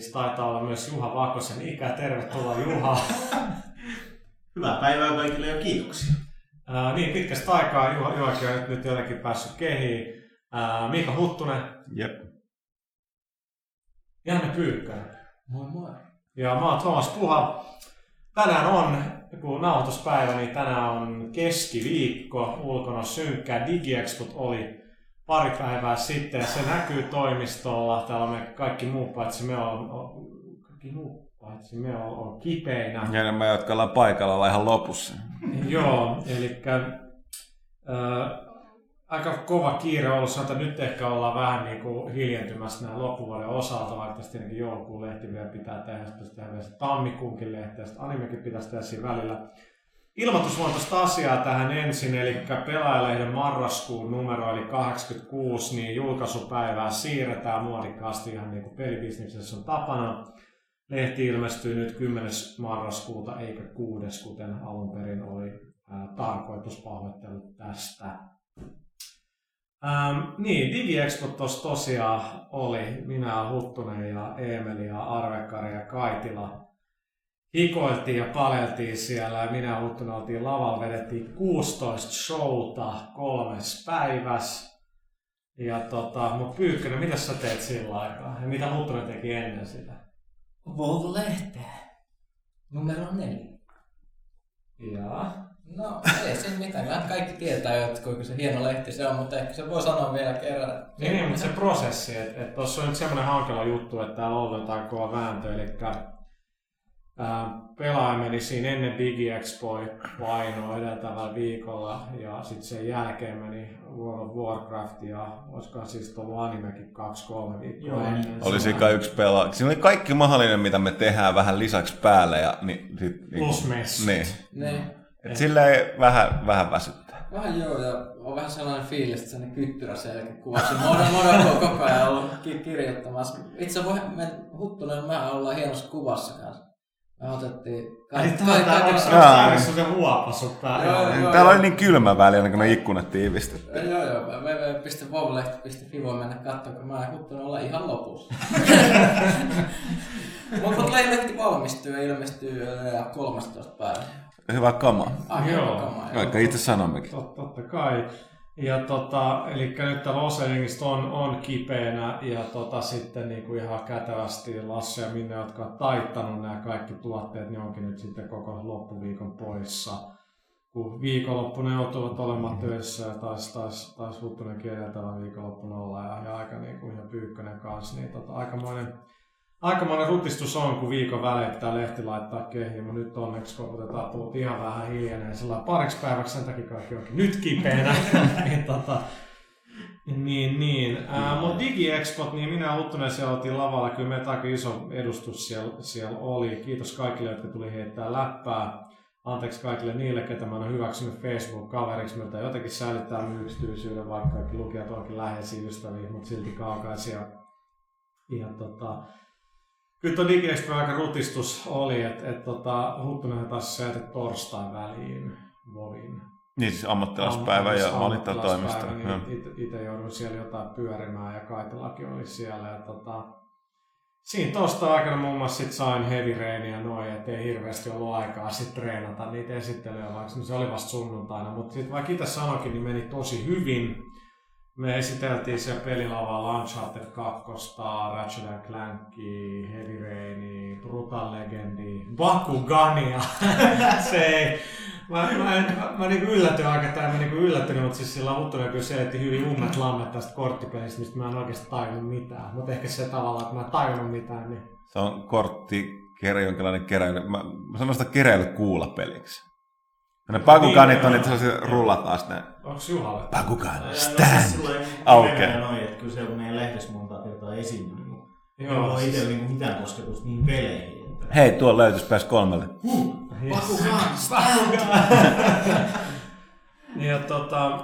Se taitaa olla myös Juha Vakosen ikä. Tervetuloa Juha. Hyvää päivää kaikille ja kiitoksia. Ää, niin, pitkästä aikaa Juha, Juhakin on nyt, nyt jotenkin päässyt kehiin. Ää, Miika Huttunen. Jep. Janne Pyykkänen. Moi moi. Ja mä oon Thomas Puha. Tänään on, kun nauhoituspäivä, niin tänään on keskiviikko. Ulkona synkkää. DigiExpot oli pari päivää sitten. Se näkyy toimistolla. Täällä me kaikki muu paitsi me on, kaikki muu paitsi me on, on kipeinä. Ja nämä, jotka ollaan paikalla, ollaan ihan lopussa. Joo, eli äh, aika kova kiire ollut, sanotaan, että nyt ehkä ollaan vähän niin kuin hiljentymässä näin loppuvuoden osalta, vaikka tietenkin joulukuun lehti vielä pitää tehdä, sitten tehdä vielä tammikuunkin lehti, ja sitten animekin pitäisi tehdä siinä välillä. Ilmoitusluontoista asiaa tähän ensin, eli pelaajalehden marraskuun numero, eli 86, niin julkaisupäivää siirretään muodikkaasti ihan niin kuin pelibisneksessä on tapana. Lehti ilmestyy nyt 10. marraskuuta eikä 6. kuten alun perin oli ää, tarkoitus pahoittelut tästä. Ähm, niin, DigiExpo tuossa tosiaan oli. Minä, Huttunen ja Eemeli ja Arvekari ja Kaitila hikoiltiin ja paleltiin siellä ja minä Huttunen oltiin lavalla, vedettiin 16 showta kolmes päiväs. Ja tota, mut Pyykkönen, mitä sä teet sillä aikaa? Ja mitä Huttunen teki ennen sitä? Volvo-lehteä. Numero neljä. Ja No, ei se mitään. Kyllä kaikki tietää, että kuinka se hieno lehti se on, mutta ehkä se voi sanoa vielä kerran. Niin, niin mutta se prosessi, että et tuossa on nyt semmoinen hankala juttu, että täällä on ollut jotain kova vääntö, eli pelaaja meni siinä ennen DigiExpoa painoa edeltävällä viikolla ja sitten sen jälkeen meni World of Warcraft ja olisikohan siis ollut animekin kaksi-kolme viikkoa Joo, ennen. niin. Oli siinä kai yksi pelaa. Siinä oli kaikki mahdollinen, mitä me tehdään vähän lisäksi päälle. Ja, niin, sit, niin, Plus messut. Niin. Niin. Et silleen vähän, vähän väsyttää. Vähän joo, ja on vähän sellainen fiilis, että sellainen kyttyrä selkä kuvasi. Modo, Modo koko ajan ollut ki- kirjoittamassa. Itse voi men Huttunen ja mä ollaan hienossa kuvassa kanssa. Me otettiin Ai kaikki, kaikki, on Jaa. se huopa sun päällä. Joo, joo. Täällä oli niin kylmä väli, ennen kuin ne ikkunat tiivistettiin. Joo, joo. www.vovlehti.fi voi mennä katsomaan, kun mä ja Huttunen ollaan ihan lopussa. Mutta mut lehti valmistuu ja ilmestyy ää, 13 päivä. Hyvä kama. Ah, Joo. joo. Kamaa, Vaikka itse sanommekin. Tot, totta kai. Ja tota, eli nyt jengistä on, on kipeänä ja tota, sitten niin kuin ihan kätevästi Lasse ja Minne, jotka on taittanut nämä kaikki tuotteet, niin onkin nyt sitten koko loppuviikon poissa. Kun viikonloppuna joutuvat olemaan töissä ja taas, taas, taas Huttunenkin edeltävän viikonloppuna olla ja, ja aika niin kuin ihan Pyykkönen kanssa, niin tota, aikamoinen, aikamoinen rutistus on, kun viikon välein pitää lehti laittaa kehiin, mutta nyt onneksi koputetaan tullut ihan vähän hiljainen sillä pariksi päiväksi sen takia kaikki onkin nyt kipeänä. niin, tota, niin, niin. Äh, mutta DigiExpot, niin minä ja Huttunen siellä oltiin lavalla, kyllä meitä aika iso edustus siellä, siellä oli. Kiitos kaikille, jotka tuli heittää läppää. Anteeksi kaikille niille, ketä mä en ole hyväksynyt Facebook-kaveriksi, miltä jotenkin säilyttää yksityisyyden, vaikka kaikki lukijat onkin läheisiä ystäviä, mutta silti kaukaisia. Ja tota, Kyllä tuo DigiExpo aika rutistus oli, että et, tota, Huttunen taas sääti torstain väliin Vovin. Niin siis ammattilaispäivä ja valittajatoimisto. Niin Itse joudun siellä jotain pyörimään ja Kaitilakin oli siellä. Ja tota, siinä tosta aikana muun muassa sit sain heavy rainia noin, ettei hirveästi ollut aikaa sit treenata niitä esittelyjä, vaikka se oli vasta sunnuntaina. Mutta sitten vaikka itse sanokin, niin meni tosi hyvin. Me esiteltiin siellä pelilavalla Uncharted 2, Ratchet Clankia, Heavy Raini, Brutal Legendi, Bakugania. se ei, mä, mä, en, mä, mä niinku yllätyin aika, tai mä niinku yllättynyt, mutta siis sillä Huttunen kyllä selitti hyvin ummet lammet tästä korttipelistä, mistä mä en oikeasti tajunnut mitään. Mutta ehkä se tavalla, että mä en tajunnut mitään, niin Se on kortti, kerä, jonkinlainen keräily. Mä, mä sanon sitä keräilykuulapeliksi. Ja ne pakukanit on Niin, niitä sellaisia rullataan sitten. onks Juhalle? Pakukan, No, stand! siis silloin Aukeaa. Noin, että kyllä se on meidän lehdessä monta kertaa esiintynyt. Niin Joo, ei ole siis- itsellä niinku mitään kosketusta niihin peleihin. että- Hei, tuolla löytyisi PS3. Ja tota,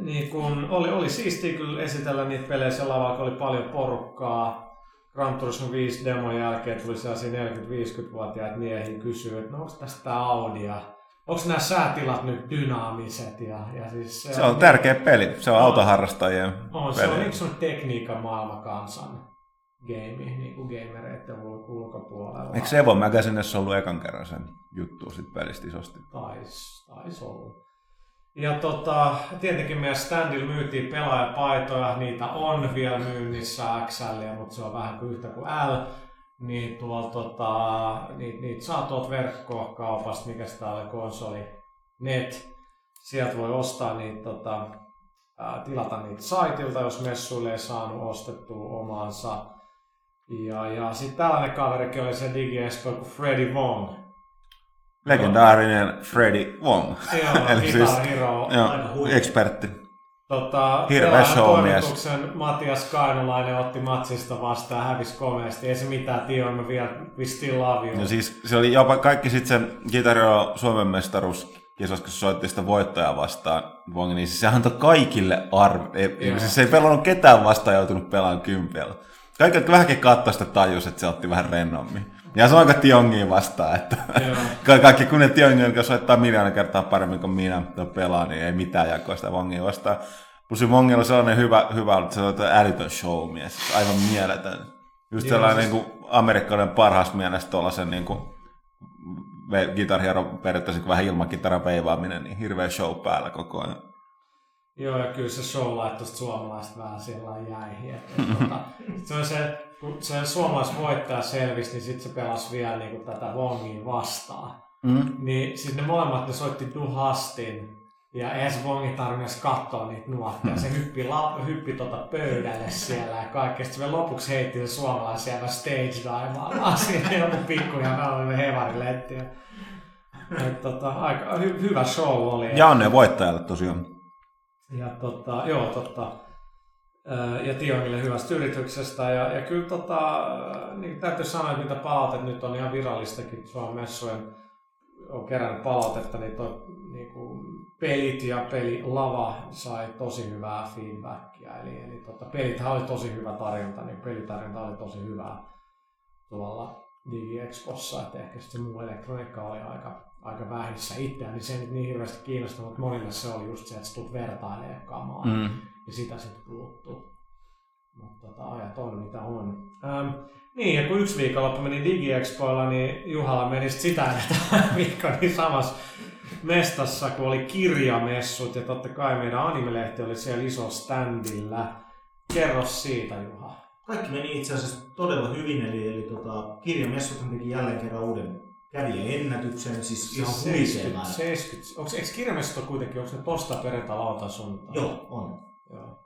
niin kun oli, oli siistiä kyllä esitellä niitä pelejä siellä lavalla, kun oli paljon porukkaa. Gran Turismo 5 demon jälkeen tuli sellaisia 40-50-vuotiaita miehiä kysyä, että no onko tästä tää Audi ja onko nämä säätilat nyt dynaamiset ja, ja siis Se on tärkeä peli. Se on autoharrastajien on, se on peli. yksi tekniikan maailma kansan game, niin kuin gamereiden ul- ulkopuolella. Eikö Evo Magazinessa ollut ekan kerran sen juttu sit pelistä isosti? Tais, tais ollut. Ja tota, tietenkin meidän standilla myytiin pelaajapaitoja, niitä on vielä myynnissä XL, mutta se on vähän kuin yhtä kuin L. Niin tuolla, tota, niitä, niitä saa tuolta verkkokaupasta, mikä sitä oli, konsoli, net. Sieltä voi ostaa niitä, tota, ää, tilata niitä saitilta, jos messuille ei saanut ostettua omaansa. Ja, ja sitten tällainen kaverikin oli se DigiExpo kuin Freddy Wong. Legendaarinen Freddy Wong. Joo, Eli siis- Hero. Joo, Aika huikea. ekspertti. Tota, Hirveä showmies. toimituksen Matias Kainulainen otti matsista vastaan ja hävisi komeasti. Ei se mitään, Tio, mä vielä love you. Ja siis se oli jopa kaikki sitten sen Hero Suomen mestaruus kisossa, kun se soitti sitä voittajaa vastaan, Wong, niin siis se antoi kaikille arvo. Ei, Joo. siis se ei pelannut ketään vastaan joutunut pelaamaan kympiellä. Kaikki, jotka vähänkin katsoi sitä tajus, että se otti vähän rennommin. Ja se on aika Tiongiin vastaan, että Joo. Ka- kaikki kun ne Tiongi, jotka soittaa miljoona kertaa paremmin kuin minä pelaa, niin ei mitään jakoa sitä Wongia vastaan. Plus Wongilla on sellainen hyvä, hyvä että se on älytön showmies, aivan mieletön. Just Joo, sellainen siis- niin kuin amerikkalainen parhaassa mielessä tuollaisen niin kuin ve- Guitar Hero periaatteessa vähän ilman kitaran veivaaminen, niin hirveä show päällä koko ajan. Joo, ja kyllä se show laittoi suomalaiset vähän sillä lailla jäihin. Että, tota, se on se, kun se suomalaisvoittaja selvisi, niin sitten se pelasi vielä niin kuin tätä Wongia vastaan. Mm. Niin siis ne molemmat ne soitti duhastin. Ja eihän se Wongi tarvinnut katsoa niitä nuotteja. Se hyppi, la, hyppi tota pöydälle siellä ja kaikkea. Sitten lopuksi heitti se suomalaisen siellä stage divaamaan siinä joku pikku ja vähän hevariletti. Et tota, aika hy, hyvä show oli. Ja onnea voittajalle tosiaan. Ja tota, joo, totta. Ja Tionille hyvästä yrityksestä. Ja, ja kyllä tota, niin täytyy sanoa, että mitä palautetta nyt on ihan virallistakin Suomen messujen on kerännyt palautetta, niin, toi, niin kuin pelit ja pelilava sai tosi hyvää feedbackia. Eli, eli tota, pelithän oli tosi hyvä tarjonta, niin pelitarjonta oli tosi hyvää tuolla DigiExpossa, että ehkä se muu elektroniikka oli aika, aika vähissä itseään, niin se ei nyt niin hirveästi kiinnostunut, mutta monille se oli just se, että sä tulet vertailemaan kamaa Mm. ja sitä sitten puuttuu. Mutta tota, ajat on mitä on. Ähm, niin, ja kun yksi viikonloppu meni DigiExpoilla, niin Juhalla meni sit sitä ennen viikko niin samassa mestassa, kun oli kirjamessut, ja totta kai meidän animelehti oli siellä iso standilla. Kerro siitä, Juha. Kaikki meni itse asiassa todella hyvin, eli, eli tota, kirjamessuthan teki jälleen kerran uuden kävijäennätyksen, siis ihan huikea 70, määrä. 70, onko, eikö kirjamessut ole kuitenkin, onko ne tosta perjantai, lauantai, sunnuntai? Joo, on. Joo.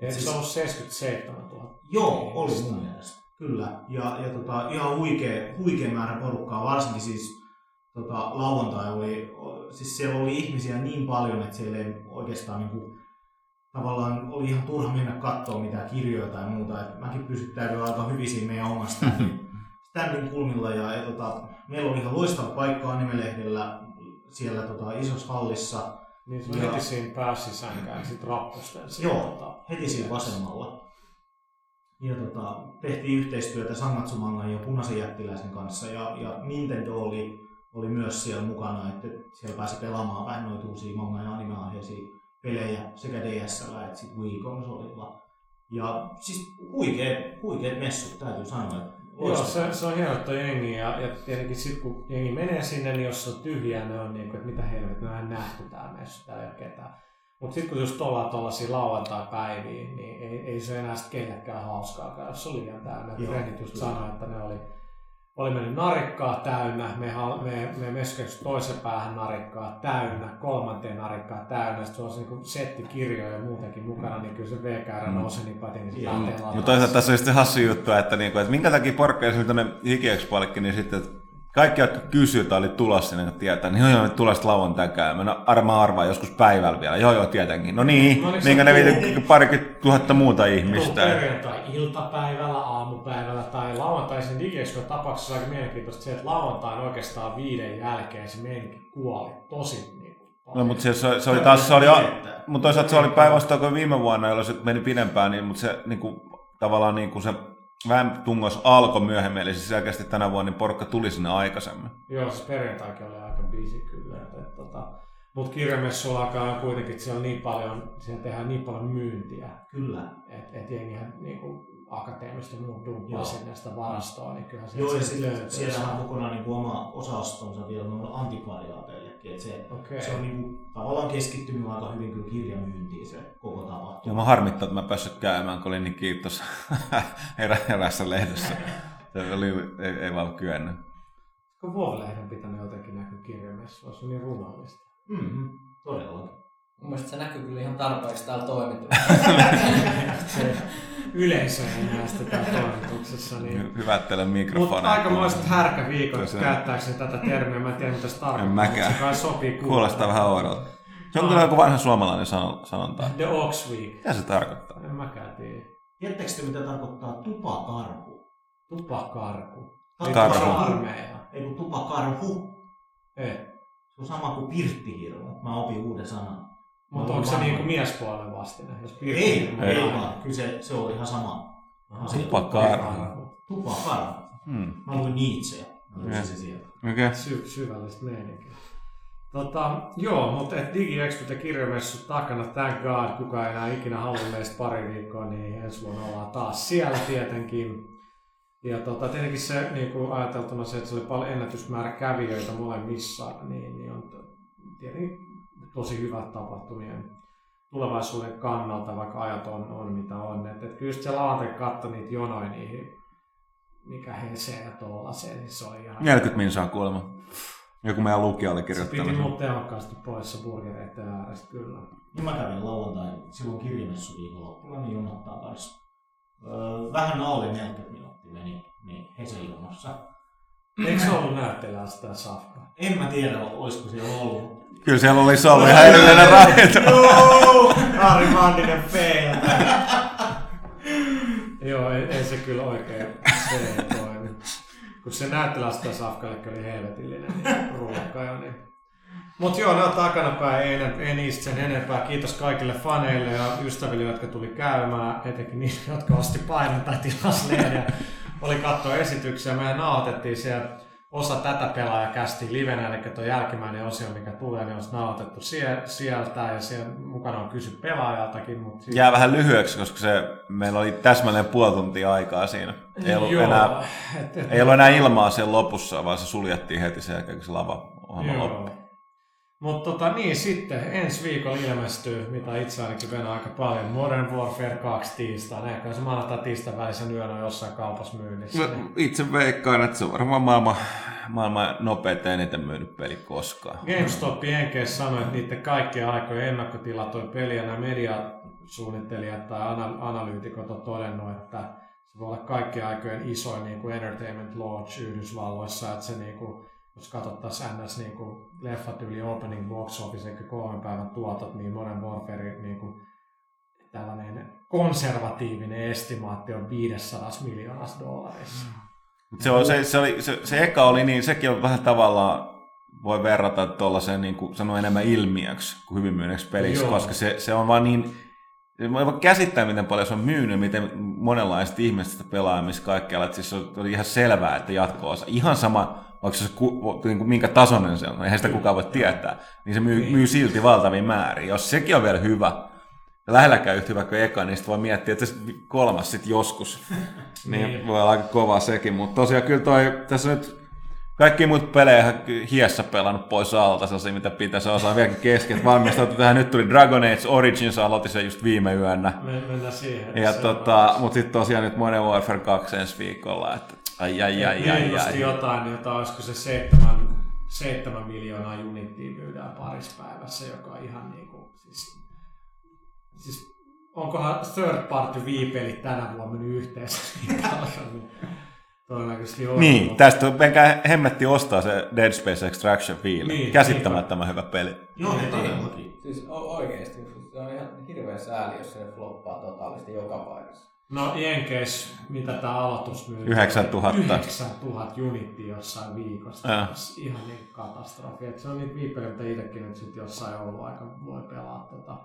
Eikö Siis- se ollut 77 000? Joo, oli mun mielestä. Kyllä. Ja, ja tota, ihan huikea, huikea määrä porukkaa, varsinkin siis tota, lauantai oli, siis siellä oli ihmisiä niin paljon, että siellä ei oikeastaan niinku, tavallaan oli ihan turha mennä katsoa mitään kirjoja tai muuta. Et mäkin pysyttäydyin aika hyvin siinä meidän standin, standin kulmilla ja, ja tota, meillä oli ihan loistava paikka Animelehdellä siellä tota, isossa hallissa. Niin se Joo. heti siinä pääsisäänkään sit rappusten. Joo, tota, heti siinä vasemmalla. Ja tota, tehtiin yhteistyötä Sangatsumangan ja Punaisen jättiläisen kanssa ja, ja Nintendo oli, oli myös siellä mukana, että siellä pääsi pelaamaan vähän noita uusia manga- ja anime-aiheisia pelejä sekä DSL että Wii-konsolilla. Ja siis huikeet, huikeet messut, täytyy sanoa. Että Joo, se, se on hieno, että on jengi ja, ja tietenkin sit kun jengi menee sinne, niin jos se on tyhjää, ne on niin kuin, että mitä helvettiä, me on nähty tää messu, täällä ei ole ketään. Mutta sitten kun just ollaan tuollaisia lauantai-päiviä, niin ei, ei se enää sit kellekään hauskaakaan, jos se on liian täynnä. Joo, Frendit just sanoi, että ne oli, oli mennyt narikkaa täynnä, me, me, me meskeksi toisen päähän narikkaa täynnä, kolmanteen narikkaa täynnä, sitten se on niin setti kirjoja ja muutenkin mukana, niin kyllä se VKR Mm. nousee niin paljon, niin Mutta toisaalta tässä on sitten hassu juttu, että, niinku, että minkä takia porkka, jos tuonne Hikiexpoillekin, niin sitten että kaikki, jotka kysyy tai oli tulossa sinne, kun tietää, niin joo, joo, nyt tulossa lauantai käymään. No arma arvaa joskus päivällä vielä. Joo, joo, tietenkin. No niin, No minkä ne viitti parikymmentä tuhatta muuta ihmistä. perjantai-iltapäivällä, aamupäivällä tai lauantaisin digiexpo tapauksessa aika mielenkiintoista se, että lauantain oikeastaan viiden jälkeen se meininki kuoli tosi niin No, mutta se, se, se, oli taas, se oli, mutta toisaalta se oli päinvastoin kuin viime vuonna, jolloin se meni pidempään, niin, mutta se niin kuin, tavallaan niin kuin se vähän tungos alkoi myöhemmin, eli siis selkeästi tänä vuonna niin porukka tuli sinne aikaisemmin. Joo, se perjantaikin oli aika busy kyllä. Että, että, tota, mutta kirjamessuilla alkaa kuitenkin, että siellä on niin paljon, siellä tehdään niin paljon myyntiä, Kyllä. että et jengihän niinku, akateemista muut Joo. dumppaa sinne sitä varastoa, niin kyllähän se Joo, ja sitten siellä on kokonaan niin kuin oma osastonsa vielä noille antikvariaateillekin. Että se, Okei. se on niin kuin, tavallaan keskittynyt aika hyvin kyllä kirjamyyntiin se koko Ja tapahtuma. mä harmittaa, että mä päässyt käymään, kun olin niin kiitos erä, erässä lehdessä. Se oli, ei, ei vaan kyennyt. Kun Vuolehden pitänyt jotenkin näkyä kirjamessua, se on niin runollista. Mm-hmm. Todellakin. Mun mielestä se näkyy kyllä ihan tarpeeksi täällä toimituksessa. se yleisö ei näe sitä täällä toimituksessa. Niin. Hy- Hyvä, että teillä Mutta aikamoiset härkäviikot, Tosiaan. käyttääkseni tätä termiä. Mä en tiedä, mitä se tarkoittaa. En mäkään. Se kai sopii kuulla. Kuulostaa vähän oudolta. Se on kyllä joku vanha suomalainen sano- sanonta. The Ox Week. Mitä se tarkoittaa? En mäkään tiedä. Tiedättekö te, mitä tarkoittaa tupakarhu? Tupakarku. Karhu. Se on armeija. Ei kun tupakarhu. Ei. Se on sama kuin pirttihirmu. Mä opin uuden sanan. Mutta Mä onko se niinku miespuolen vastine? Jos Ei, ei, Ei. vaan. Kyllä se, se on ihan sama. asia. Tupakarhu. Tupakarhu. Hmm. Mä luin Nietzscheä. Mä Okei. löysin se sieltä. Okay. Sy- syvällistä meininkiä. Tota, joo, mutta et DigiExpo ja kirjamessut takana, thank god, kuka ei enää ikinä halua meistä pari viikkoa, niin ensi vuonna ollaan taas siellä tietenkin. Ja tota, tietenkin se niin kuin ajateltuna se, että se oli paljon ennätysmäärä kävijöitä molemmissa, niin, niin on tietenkin tosi hyvät tapahtumien tulevaisuuden kannalta, vaikka ajat on, on mitä on. Et, et kyllä se lauantai katto niitä jonoja niihin, mikä heseen ja tollaseen, niin se oli ihan... 40 minsaa kuulemma. Joku meidän lukija oli Se piti kirjoittanut. mut tehokkaasti poissa burgereiden äärestä, kyllä. Niin mä kävin lauantai silloin kirjamessu viikonloppuna, niin jonottaa kanssa. Öö, vähän nauli 40 minuuttia meni niin Hese-jonossa. Eikö se ollut näyttelijä sitä safkaa? En mä tiedä, olisiko siellä ollut. Kyllä siellä oli, ihan edellinen ravinto. Ari Manninen feiltä. Joo, ei, ei, se kyllä oikein se toimi. Kun se näyttelijä sitä safkalle oli helvetillinen niin ruokka jo, niin mutta joo, ne on takanapäin, ei, ei niistä sen enempää. Kiitos kaikille faneille ja ystäville, jotka tuli käymään, etenkin niille, jotka osti painon tai tilas lehden. Oli katsoa esityksiä, mehän nauhoitettiin siellä osa tätä pelaajakästi livenä, eli tuo jälkimmäinen osio, mikä tulee, niin olisi nauhoitettu sie- sieltä ja siellä mukana on kysy pelaajaltakin. Mutta siis- Jää vähän lyhyeksi, koska se, meillä oli täsmälleen puoli tuntia aikaa siinä. Ei ollut, Joo, enää, et, et, ei ollut enää ilmaa siellä lopussa, vaan se suljettiin heti sen jälkeen, kun se lava homma loppui. Mutta tota, niin, sitten ensi viikolla ilmestyy, mitä itse ainakin venä aika paljon, Modern Warfare 2 tiistaina. Ehkä se maanantai tiistain välisen yönä jossain kaupassa myynnissä. Mä itse veikkaan, että se on varmaan maailman, maailman nopeita eniten myynyt peli koskaan. GameStop Jenkeissä sanoi, että niiden kaikkien aikojen ennakkotilatoi peli ja nämä mediasuunnittelijat tai ana- analyytikot on todennut, että se voi olla kaikkien aikojen isoin niin kuin entertainment launch Yhdysvalloissa, että se niin kuin, jos katsottaisiin ns. Niin kuin leffat yli opening box office, eli kolmen päivän tuotot, niin Modern Warfare niin kuin tällainen konservatiivinen estimaatti on 500 miljoonassa dollarissa. Mut Se, on, se, se, oli, se, se eka oli niin, sekin on vähän tavallaan, voi verrata tuollaiseen, niin kuin sanoo enemmän ilmiöksi kuin hyvin myyneeksi peliksi, Joo. koska se, se on vaan niin, Mä voin käsittää, miten paljon se on myynyt, miten monenlaiset ihmiset sitä pelaa, missä kaikkialla. Että siis se oli ihan selvää, että jatko-osa. Ihan sama, onko se ku, niin kuin minkä tasoinen se on, eihän sitä kukaan voi tietää. Niin se myy, Niin. myy silti valtavia määriä. Jos sekin on vielä hyvä, lähelläkään yhtä hyvä kuin eka, niin sitten voi miettiä, että se kolmas sitten joskus. niin, Niin. voi olla aika kova sekin. Mutta tosiaan kyllä toi, tässä nyt kaikki muut pelejä hiessä pelannut pois alta, sellaisia mitä pitäisi osaa vieläkin kesken. Et Valmistautu tähän, nyt tuli Dragon Age Origins, aloitin sen just viime yönnä. Me, mennään siihen. Ja Se- tota, mutta sitten tosiaan nyt Modern Warfare 2 ensi viikolla, että ai ai ai ai Ilmestyi ai. jotain, jota olisiko se seitsemän, seitsemän miljoonaa unittia myydään parissa päivässä, joka on ihan niinku, siis, siis onkohan third party viipelit tänä vuonna mennyt yhteensä niin paljon, niin todennäköisesti on. Niin, mutta- tästä menkää hemmetti ostaa se Dead Space Extraction Field. Niin, Käsittämättömän hyvä peli. Joo, ne todellakin. Siis o- oikeesti, se on ihan hirveä sääli, jos se floppaa totaalisesti joka paikassa. No Jenkeis, mitä tämä aloitus myy? 9000. 9000 unittia jossain viikossa. Äh. Ihan niin katastrofi. Et se on niitä viipeleitä, mitä itsekin nyt sit jossain jouluaika voi pelaa tota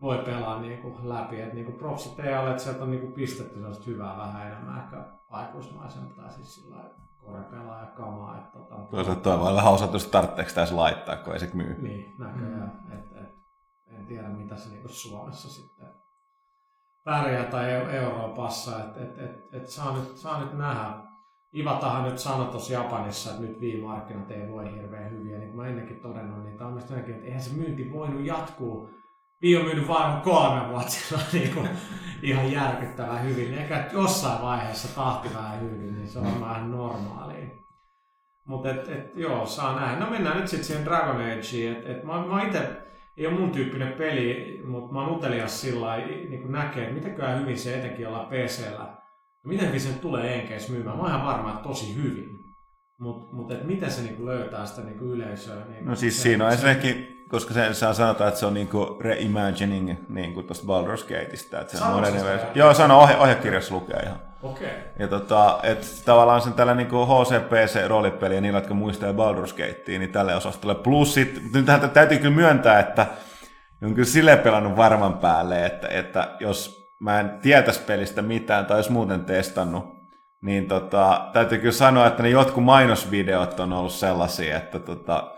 voi pelaa niin kuin läpi. Et niin kuin propsit EAlle, että sieltä on niin kuin pistetty sellaista hyvää vähän enemmän ehkä aikuismaisempaa, siis sillä korepelaa ja kamaa. Että, tota, Toisaalta toi voi hauska, että tarvitseeko tässä laittaa, kun ei se myy. Niin, näköjään. Mm. Et, et, en tiedä, mitä se niinku Suomessa sitten pärjää tai Euroopassa. Et, et, et, et saa, nyt, saa nyt nähdä. Ivatahan nyt sanoi tuossa Japanissa, että nyt viimarkkinat ei voi hirveän hyviä. Niin kuin mä ennenkin todennut, niin tämä on myös että eihän se myynti voinut jatkuu. Vii on myynyt vain kolme vuotta sillä niin kuin ihan järkyttävän hyvin. Ehkä jossain vaiheessa tahti vähän hyvin, niin se on mm. vähän normaalia. Mutta et, et, joo, saa nähdä. No mennään nyt sitten siihen Dragon Ageen. Et, et mä, mä itse, ei ole mun tyyppinen peli, mutta mä oon utelias sillä niin näkee, että mitenkään hyvin se etenkin ollaan PCllä. Miten hyvin se tulee Enkeis myymään. Mä oon ihan varma, että tosi hyvin. Mutta mut, et miten se niinku löytää sitä niinku yleisöä? Niinku no siis se, siinä on ensinnäkin koska sen saa sanotaan, että se on niinku reimagining niinku tuosta Baldur's Gateista. Että se on moderni versio. Joo, sano ohje, ohjekirjassa lukee ihan. Okei. Okay. Ja tota, että tavallaan sen tällä niinku HCPC-roolipeli ja niillä, jotka muistaa Baldur's Gatea, niin tälle osastolle. Plus sit, nyt täytyy kyllä myöntää, että on kyllä sille pelannut varman päälle, että, että jos mä en tietäisi pelistä mitään tai jos muuten testannut, niin tota, täytyy kyllä sanoa, että ne jotkut mainosvideot on ollut sellaisia, että tota,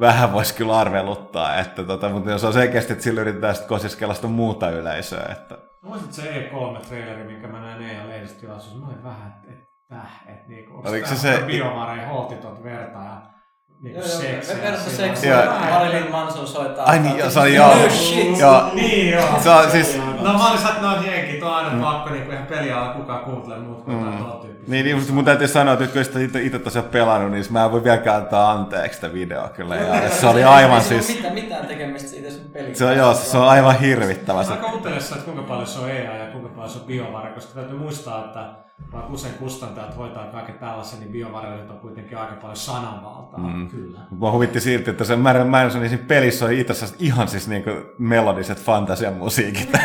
vähän voisi kyllä arveluttaa, että tota, mutta jos on selkeästi, että sillä yritetään sitten kosiskella sitä muuta yleisöä. Että... Muistat se E3-traileri, minkä mä näin EA lehdistötilaisuudessa, mä olin vähän, että, että, että niinku, Oliko se se... Biomareen holtitot verta ja Niinku seksiä. Verta seksiä. Marilyn Manson soittaa. Ai niin, se oli joo. Joo. Niin joo. Se on siis... No mä olin että no jenki, tuo on aina mm. pakko niinku ihan pelialalla kukaan kuuntelee muut kuin mm. Niin, niin mun täytyy sanoa, että nyt kun sitä itse, itse tosiaan pelannut, niin mä en voi vieläkään antaa anteeksi sitä videoa kyllä. Ja, ja se oli aivan siis... Mitään, mitään tekemistä siitä sun pelin Se on, joo, se on aivan hirvittävä. Mä aika uteliassa, että kuinka paljon se on EA ja kuinka paljon se on biovara, koska täytyy muistaa, että vaikka usein kustantajat hoitaa kaiken tällaisen, niin biovarjoilijat on kuitenkin aika paljon sananvaltaa. Mm. Kyllä. Mä huvitti silti, että se Marilyn Manson niin pelissä on itse asiassa ihan siis niinku melodiset fantasiamusiikit.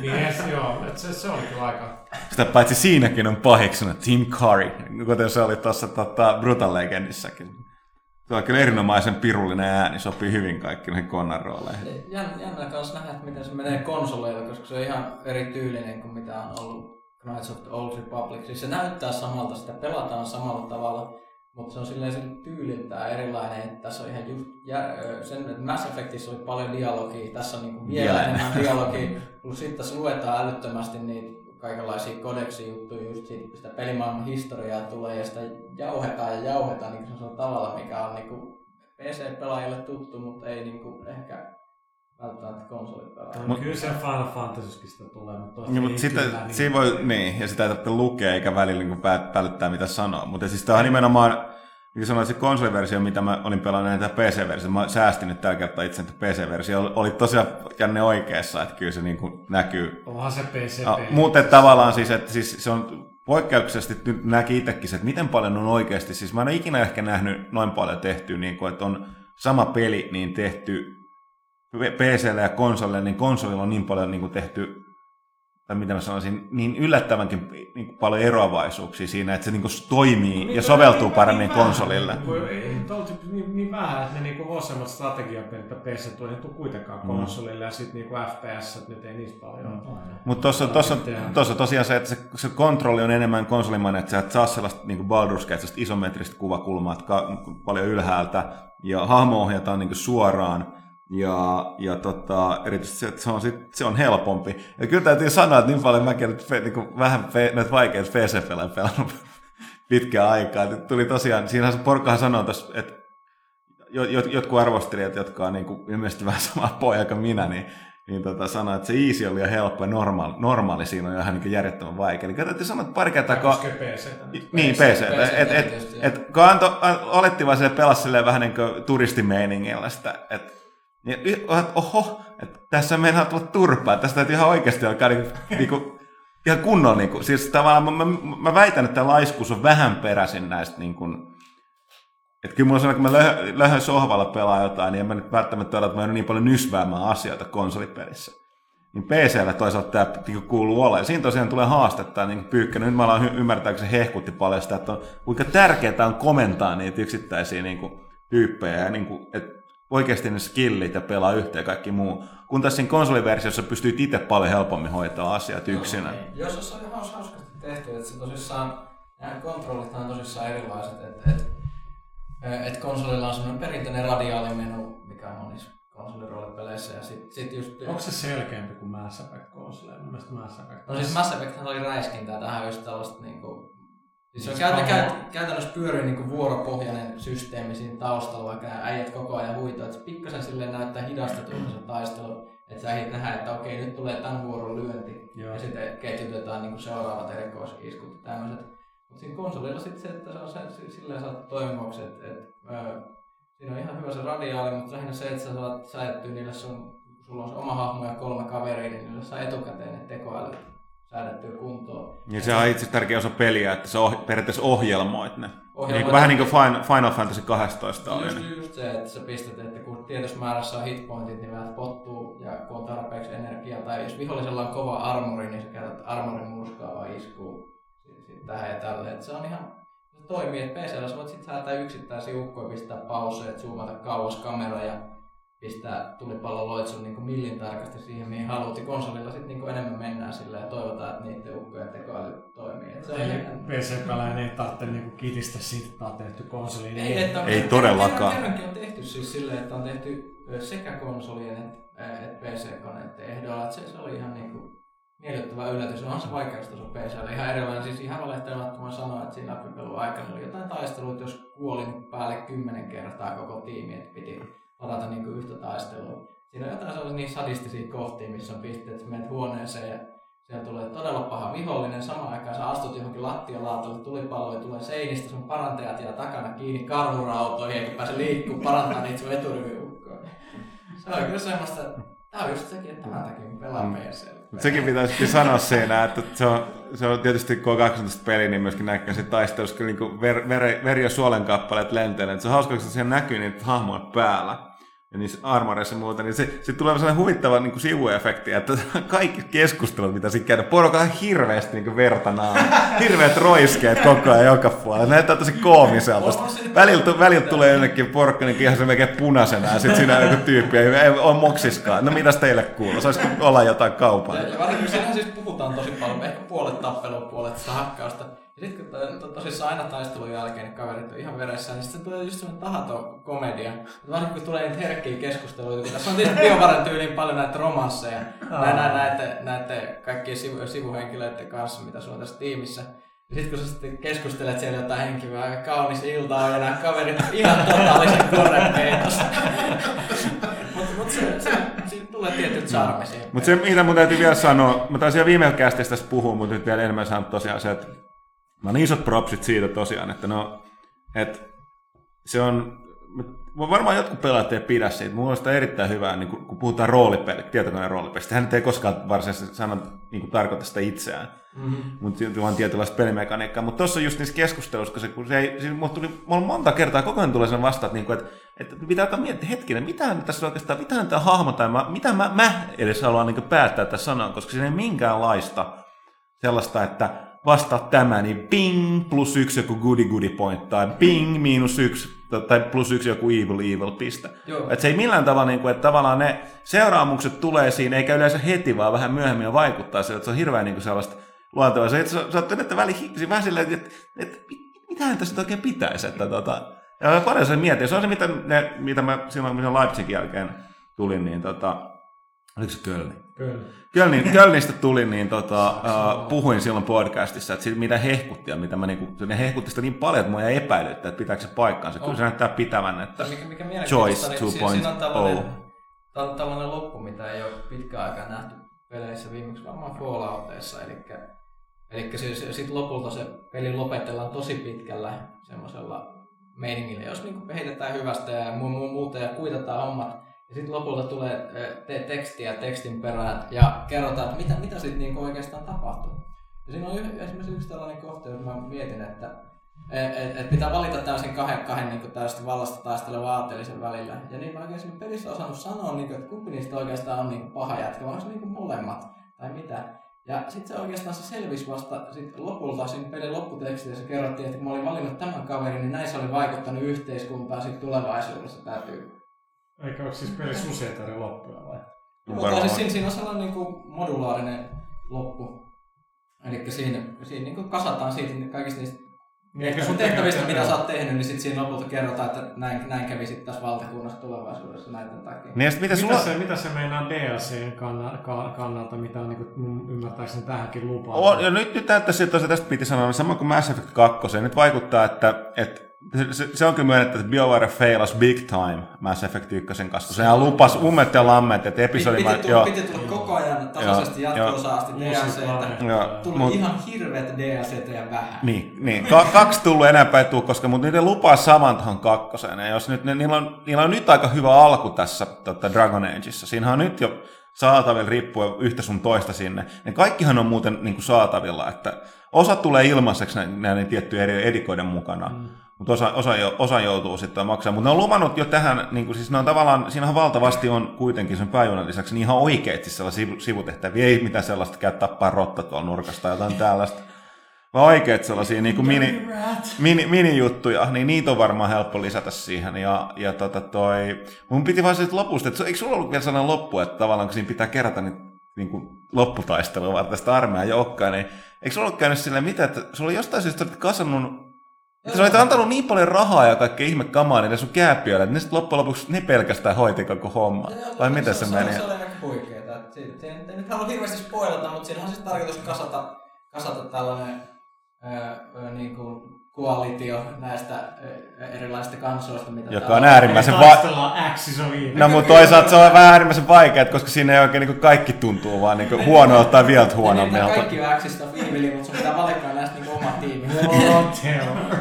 niin yes, joo, että se, se oli kyllä aika... Sitä paitsi siinäkin on pahiksuna Tim Curry, kuten se oli tuossa tota, Brutal Legendissäkin. Tuo on kyllä erinomaisen pirullinen ääni, sopii hyvin kaikki noihin Connan rooleihin. Jännä kanssa nähdä, että miten se menee konsoleilla, koska se on ihan erityylinen kuin mitä on ollut Knights of the Old Republic. Siis se näyttää samalta, sitä pelataan samalla tavalla, mutta se on silleen sen tyyliltään erilainen, että tässä on ihan just jär, sen, että Mass Effectissä oli paljon dialogia, tässä on niinku vielä enemmän dialogia, plus sitten tässä luetaan älyttömästi niitä kaikenlaisia kodeksi juttuja, just siitä, sitä pelimaailman historiaa tulee ja sitä jauhetaan ja jauhetaan niin se on tavalla, mikä on niin PC-pelaajille tuttu, mutta ei niin kuin ehkä välttämättä konsolipelaajille. No, kyllä se Final Fantasykin sitä tulee, mutta niin, mutta sitä, niin, siinä voi, niin, ja sitä ei tarvitse lukea eikä välillä niin päättää mitä sanoo. Mutta siis tämä on nimenomaan niin sanoin, se konsoliversio, mitä mä olin pelannut näitä PC-versio, mä säästin nyt tällä kertaa itse, että PC-versio oli tosiaan Janne oikeassa, että kyllä se niin kuin näkyy. Onhan se PC. No, muuten tavallaan siis, että siis se on poikkeuksellisesti nyt näki itsekin, että miten paljon on oikeasti, siis mä en ole ikinä ehkä nähnyt noin paljon tehty, niin kuin, että on sama peli niin tehty PClle ja konsolille, niin konsolilla on niin paljon niin kuin tehty tai mitä mä sanoisin, niin yllättävänkin niin paljon eroavaisuuksia siinä, että se niin toimii no, ja soveltuu niin, paremmin niin konsolille. Vähän, ei, ei, niin, niin vähän, että ne niin osemmat strategiapelit PC tuo, niin kuitenkaan mm. konsolille ja sitten niin FPS, että nyt ei niistä paljon mm. Mutta tuossa, tuossa, tuossa tosiaan se, että se, se kontrolli on enemmän konsolimainen, että sä et saa sellaista niin kuin Baldur's Gate, isometristä kuvakulmaa, ka, paljon ylhäältä ja hahmo ohjataan niin suoraan ja, ja tota, erityisesti se, että se on, sit, se on helpompi. Ja kyllä täytyy sanoa, että niin paljon mäkin nyt niin vähän fe, näitä vaikeita PC-pelejä pelannut pitkään aikaa. Et tuli tosiaan, siinähän se porkkahan sanoo tässä, että jot, jotkut arvostelijat, jotka on niin kuin, ilmeisesti vähän sama poja kuin minä, niin, niin tota, sanoi, että se easy oli jo helppo ja normaali, normaali siinä on ihan niin järjettömän vaikea. Eli täytyy sanoa, että pari kertaa... Kun... PC. Niin, PC. PC et, et, et, et, kun Anto, olettiin vaan se pelasi vähän niin kuin turistimeiningillä sitä, että niin, oho, että tässä mennään tulla turpaa, tästä täytyy ihan oikeasti alkaa niinku, niinku, ihan kunnon, niinku, siis tavallaan mä, mä, mä, väitän, että laiskuus on vähän peräisin näistä niinku, että kyllä mulla on kun mä löhön, sohvalla pelaa jotain, niin en mä nyt välttämättä ole, että mä niin paljon nysväämään asioita konsolipelissä. Niin PCllä toisaalta tämä niin kuuluu olemaan. Siinä tosiaan tulee haastetta niin pyykkä. Nyt mä alan ymmärtää, kun se hehkutti paljon sitä, että on, kuinka tärkeää on komentaa niitä yksittäisiä niin kuin, tyyppejä. Ja niin kuin, että oikeasti ne skillit ja pelaa yhteen kaikki muu. Kun tässä siinä konsoliversiossa pystyy itse paljon helpommin hoitaa asiat yksinä. Joo, niin. Jos se on ihan hauskasti tehty, että se tosissaan, nämä kontrollit on tosissaan erilaiset, että et, et konsolilla on semmoinen perinteinen radiaalimenu, mikä on monissa konsoliroolipeleissä ja sit, sit just... Onko se selkeämpi kuin Mass Effect konsoli? Mun mielestä Mass Effect. No siis Mass Effect oli räiskintää tähän just tällaista niinku... Siis se on käytä, käytä, käytännössä pyörii niinku vuoropohjainen systeemi siinä taustalla, vaikka nämä äijät koko ajan huitoo. Että se pikkasen silleen näyttää hidastetulta se taistelu. Että sä ehdit nähdä, että okei, nyt tulee tämän vuoron lyönti. Joo. Ja sitten ketjutetaan niinku seuraavat erikoisiskut ja tämmöiset. Mutta siinä konsolilla sitten se, että se on se, silleen saat toimivaksi, että et, öö, siinä on ihan hyvä se radiaali, mutta lähinnä se, että sä saat säädettyä niille sun, sulla on se oma hahmo ja kolme kaveria, niin niille saa etukäteen ne tekoälyt säädettyä kuntoon. Ja se on itse tärkeä osa peliä, että sä oh, periaatteessa ohjelmoit ne. Ohjelmoit niin kuin, vähän niin kuin Final, Final Fantasy 12 oli. Just, Niin. just se, että sä pistät, että kun tietyssä määrässä on hitpointit, niin vähän pottuu ja kun on tarpeeksi energiaa, tai jos vihollisella on kova armori, niin sä käytät armorin murskaavaa iskua sit tähän ja tälle. Et se on ihan, se toimii, että PCllä sä voit sit säätää yksittäisiä ukkoja, pistää pauseet, zoomata kauas kameraa ja pistää tulipallon loitsun niin millin tarkasti siihen, mihin haluat. Ja konsolilla sitten niin enemmän mennään sillä ja toivotaan, että niiden ukkojen tekoäly toimii. Et se on PC-pelaajan ei tarvitse niinku kitistä siitä, että on tehty konsoliin. Niin Ei, että on, Ei todellakaan. Kerrankin on tehty siis silleen, että on tehty sekä konsolien että et PC-koneiden ehdolla. Että se, se oli ihan niinku miellyttävä yllätys. On se vaikeustaso PC. Ihan erilainen, siis ihan valehtelemattoman sanoa, että siinä läpipelun aikana oli jotain taisteluita, jos kuolin päälle kymmenen kertaa koko tiimi, että piti ladata niinku yhtä taistelua. Siinä on jotain sellaisia niin sadistisia kohtia, missä on pisteet, että menet huoneeseen ja siellä tulee todella paha vihollinen, samaan aikaan sä astut johonkin lattialaatolle, tulipalloja tulee seinistä, sun parantajat jää takana kiinni karhurautoihin, eikä pääse liikkuu parantaa niitä sun eturiviukkoa. Se on kyllä semmoista, että tää on just sekin, että tämän takia pelaan PCllä. Mutta sekin pitäisi sanoa siinä, että se on, se on tietysti kun on 18 peli, niin myöskin näkyy se taistelussa, kun niin ver, ver, veri ja suolen kappaleet lentelee. Et Se on hauska, kun siellä näkyy niitä hahmoja päällä ja niissä armoreissa ja muuta, niin se, se tulee sellainen huvittava niin kuin sivuefekti, että kaikki keskustelut, mitä siinä käydään, porukalla on hirveästi niin kuin verta naama. Hirveät roiskeet koko ajan joka puolella. Näyttää tosi koomiselta. Välillä, välillä tulee jonnekin porukka niin ihan se melkein punaisena ja sitten siinä on joku tyyppi, ei, ei ole moksiskaan. No mitäs teille kuuluu? Saisiko olla jotain ja varsinkin siinähän siis puhutaan tosi paljon, ehkä puolet tappelua, puolet sitä hakkausta. Ja sitten kun to- to- tosissaan aina taistelun jälkeen niin kaverit on ihan veressä, niin sitten tulee just semmoinen tahaton komedia. Varsinkin kun tulee niitä herkkiä keskusteluita, kun tässä on tietysti biovaren tyyliin paljon näitä romansseja, nä, nä, näiden, näiden kaikkien sivu, sivuhenkilöiden kanssa, mitä sulla on tässä tiimissä. Ja sitten kun sä sitten keskustelet siellä jotain henkilöä, aika kaunis ilta on ja nämä kaverit on ihan totaalisen korrekteja tossa. Mutta mut se, se, siitä tulee tietyt charmi siihen. Mutta se, mitä mun täytyy vielä sanoa, mä taisin jo viime kästissä tästä puhua, mutta nyt vielä enemmän sanon tosiaan se, että mä oon isot propsit siitä tosiaan, että no, että se on, varmaan jotkut pelaajat ei pidä siitä, mulla on sitä erittäin hyvää, niin kun, kun puhutaan roolipelit, tietokoneen roolipelistä, hän ei koskaan varsinaisesti sano, niin kuin tarkoita sitä itseään, Mm-hmm. mutta vaan tietynlaista pelimekaniikkaa. Mutta tuossa just niissä keskusteluissa, kun se, kun se ei, siis mulla tuli mulla monta kertaa koko ajan tulee sen vastaan, että, niinku, että, että pitää alkaa miettiä hetkinen, mitä tässä oikeastaan, mitä tämä hahmo tai mä, mitä mä, mä edes haluan niin päättää tässä sanoa, koska siinä ei minkäänlaista sellaista, että vastaa tämä, niin ping plus yksi joku goody goody point, tai ping miinus yksi, tai plus yksi joku evil evil piste. Joo. Et se ei millään tavalla, niin kuin, että tavallaan ne seuraamukset tulee siinä, eikä yleensä heti, vaan vähän myöhemmin jo vaikuttaa sille, että se on hirveän niin kuin sellaista luontevaa. Se, että sä, sä oot että väli vähän silleen, että, että mitähän tässä nyt oikein pitäisi. Että, tota, ja paljon sen mietin. Se on se, mitä, ne, mitä mä silloin, kun Leipzigin jälkeen tulin, niin tota, oliko se Kölni? Kyllä. Kölnin, Kölnistä tulin, niin tota, uh, puhuin silloin podcastissa, että siitä, mitä hehkutti ja mitä mä niinku, ne hehkutti sitä niin paljon, että mua jäi epäilyttä, että pitääkö se paikkaansa. Kyllä se näyttää pitävän, että Mikä, mikä Choice mielenkiintoista, niin si- siinä on tällainen, 2.0. täl- tällainen loppu, mitä ei ole pitkään aikaa nähty peleissä, viimeksi varmaan Fallouteissa. Eli, eli siis, sit lopulta se peli lopetellaan tosi pitkällä semmoisella meiningillä, jos niinku heitetään hyvästä ja mu- mu- muuta ja kuitataan hommat. Ja sitten lopulta tulee te- tekstiä tekstin perään ja kerrotaan, että mitä, mitä sitten niinku oikeastaan tapahtuu. Ja siinä on yh- esimerkiksi yksi tällainen kohta, jos mä mietin, että et, et, et pitää valita täysin kahden, kahden niin täysin vallasta taistelevan aatteellisen välillä. Ja niin mä oikein pelissä osannut sanoa, niin kuin, että kumpi niistä oikeastaan on niin paha jätkä, onko se niin molemmat, tai mitä. Ja sitten se oikeastaan se selvisi vasta sit lopulta siinä pelin lopputekstissä kerrottiin, että kun mä olin valinnut tämän kaverin, niin näin se oli vaikuttanut yhteiskuntaan sit tulevaisuudessa tämä tyyppi. Eikä ole siis pelissä useita eri loppuja vai? Mutta siis siinä, siinä on sellainen niin kuin modulaarinen loppu. Eli siinä, siinä niin kuin kasataan siitä kaikista niistä Niin, sun tehtävistä, mitä sä oot tehnyt, niin sit siinä lopulta kerrotaan, että näin, näin kävi sitten tässä valtakunnassa tulevaisuudessa näiden takia. Niin mitä Mitä, sulla... se, mitä se meinaa DLCn kanna- ka- kannalta, mitä on niin kuin, ymmärtääkseni tähänkin lupaa? On, ja nyt, nyt näyttää siltä, että tästä piti sanoa, sama kuin Mass Effect 2, nyt vaikuttaa, että, että se, se on kyllä myönnetty, että BioWare failas big time Mass Effect 1 kanssa, sehän lupas ummet ja lammet, että episodi... Piti, piti, tulla, piti tulla koko ajan tasaisesti jatko-osa asti DLCtä. Tuli mut- ihan hirveät DLCtä ja vähän. Niin, niin. Ka- kaksi tullut enempää ei tuu, koska mutta niiden lupaa saman tuohon kakkoseen. Ja jos nyt, ne, niillä, on, niillä on nyt aika hyvä alku tässä tota Dragon Ageissa. Siinä on nyt jo saatavilla riippuen yhtä sun toista sinne. Ne kaikkihan on muuten niin kuin saatavilla, että osa tulee ilmaiseksi näiden, näiden tiettyjen eri edikoiden mukana. Mm. Mutta osa, osa, jo- osa joutuu sitten maksamaan. Mutta ne on luvannut jo tähän, niin kuin siis ne on tavallaan, siinähän valtavasti on kuitenkin sen päivän lisäksi niin ihan oikeasti sellaisia sivu- sivutehtäviä. Ei mitään sellaista, käy tappaa rotta tuolla nurkasta tai jotain tällaista. Vaan oikeat sellaisia niin kuin mini, mini, mini-juttuja, niin niitä on varmaan helppo lisätä siihen. Ja, ja tota toi, mun piti vaan siitä lopusta, että eikö sulla ollut vielä sellainen loppu, että tavallaan kun siinä pitää kerätä niin, niin kuin lopputaistelua varten sitä armeijaa joukkoa, niin eikö sulla ollut käynyt silleen mitä, että sulla oli jostain syystä kasannut että sä olit antanut niin paljon rahaa ja kaikkea ihme kamaa niille sun kääpiöille, että ne sitten loppujen lopuksi ne pelkästään hoiti koko homma. Vai miten se, meni? Se oli aika huikeeta. En nyt halua hirveästi spoilata, mutta siinä on siis tarkoitus kasata, kasata tällainen ö, ö, niin kuin koalitio näistä erilaisista kansoista, mitä Joka on äärimmäisen va- Taistellaan Axis viime. No mutta toisaalta se on vähän äärimmäisen vaikeaa, koska siinä ei oikein niin kaikki tuntuu vaan niin huonolta tai vielä Niin, huonommalta. kaikki on Xista viivili, mutta sun pitää valikoida näistä niin oma tiimi.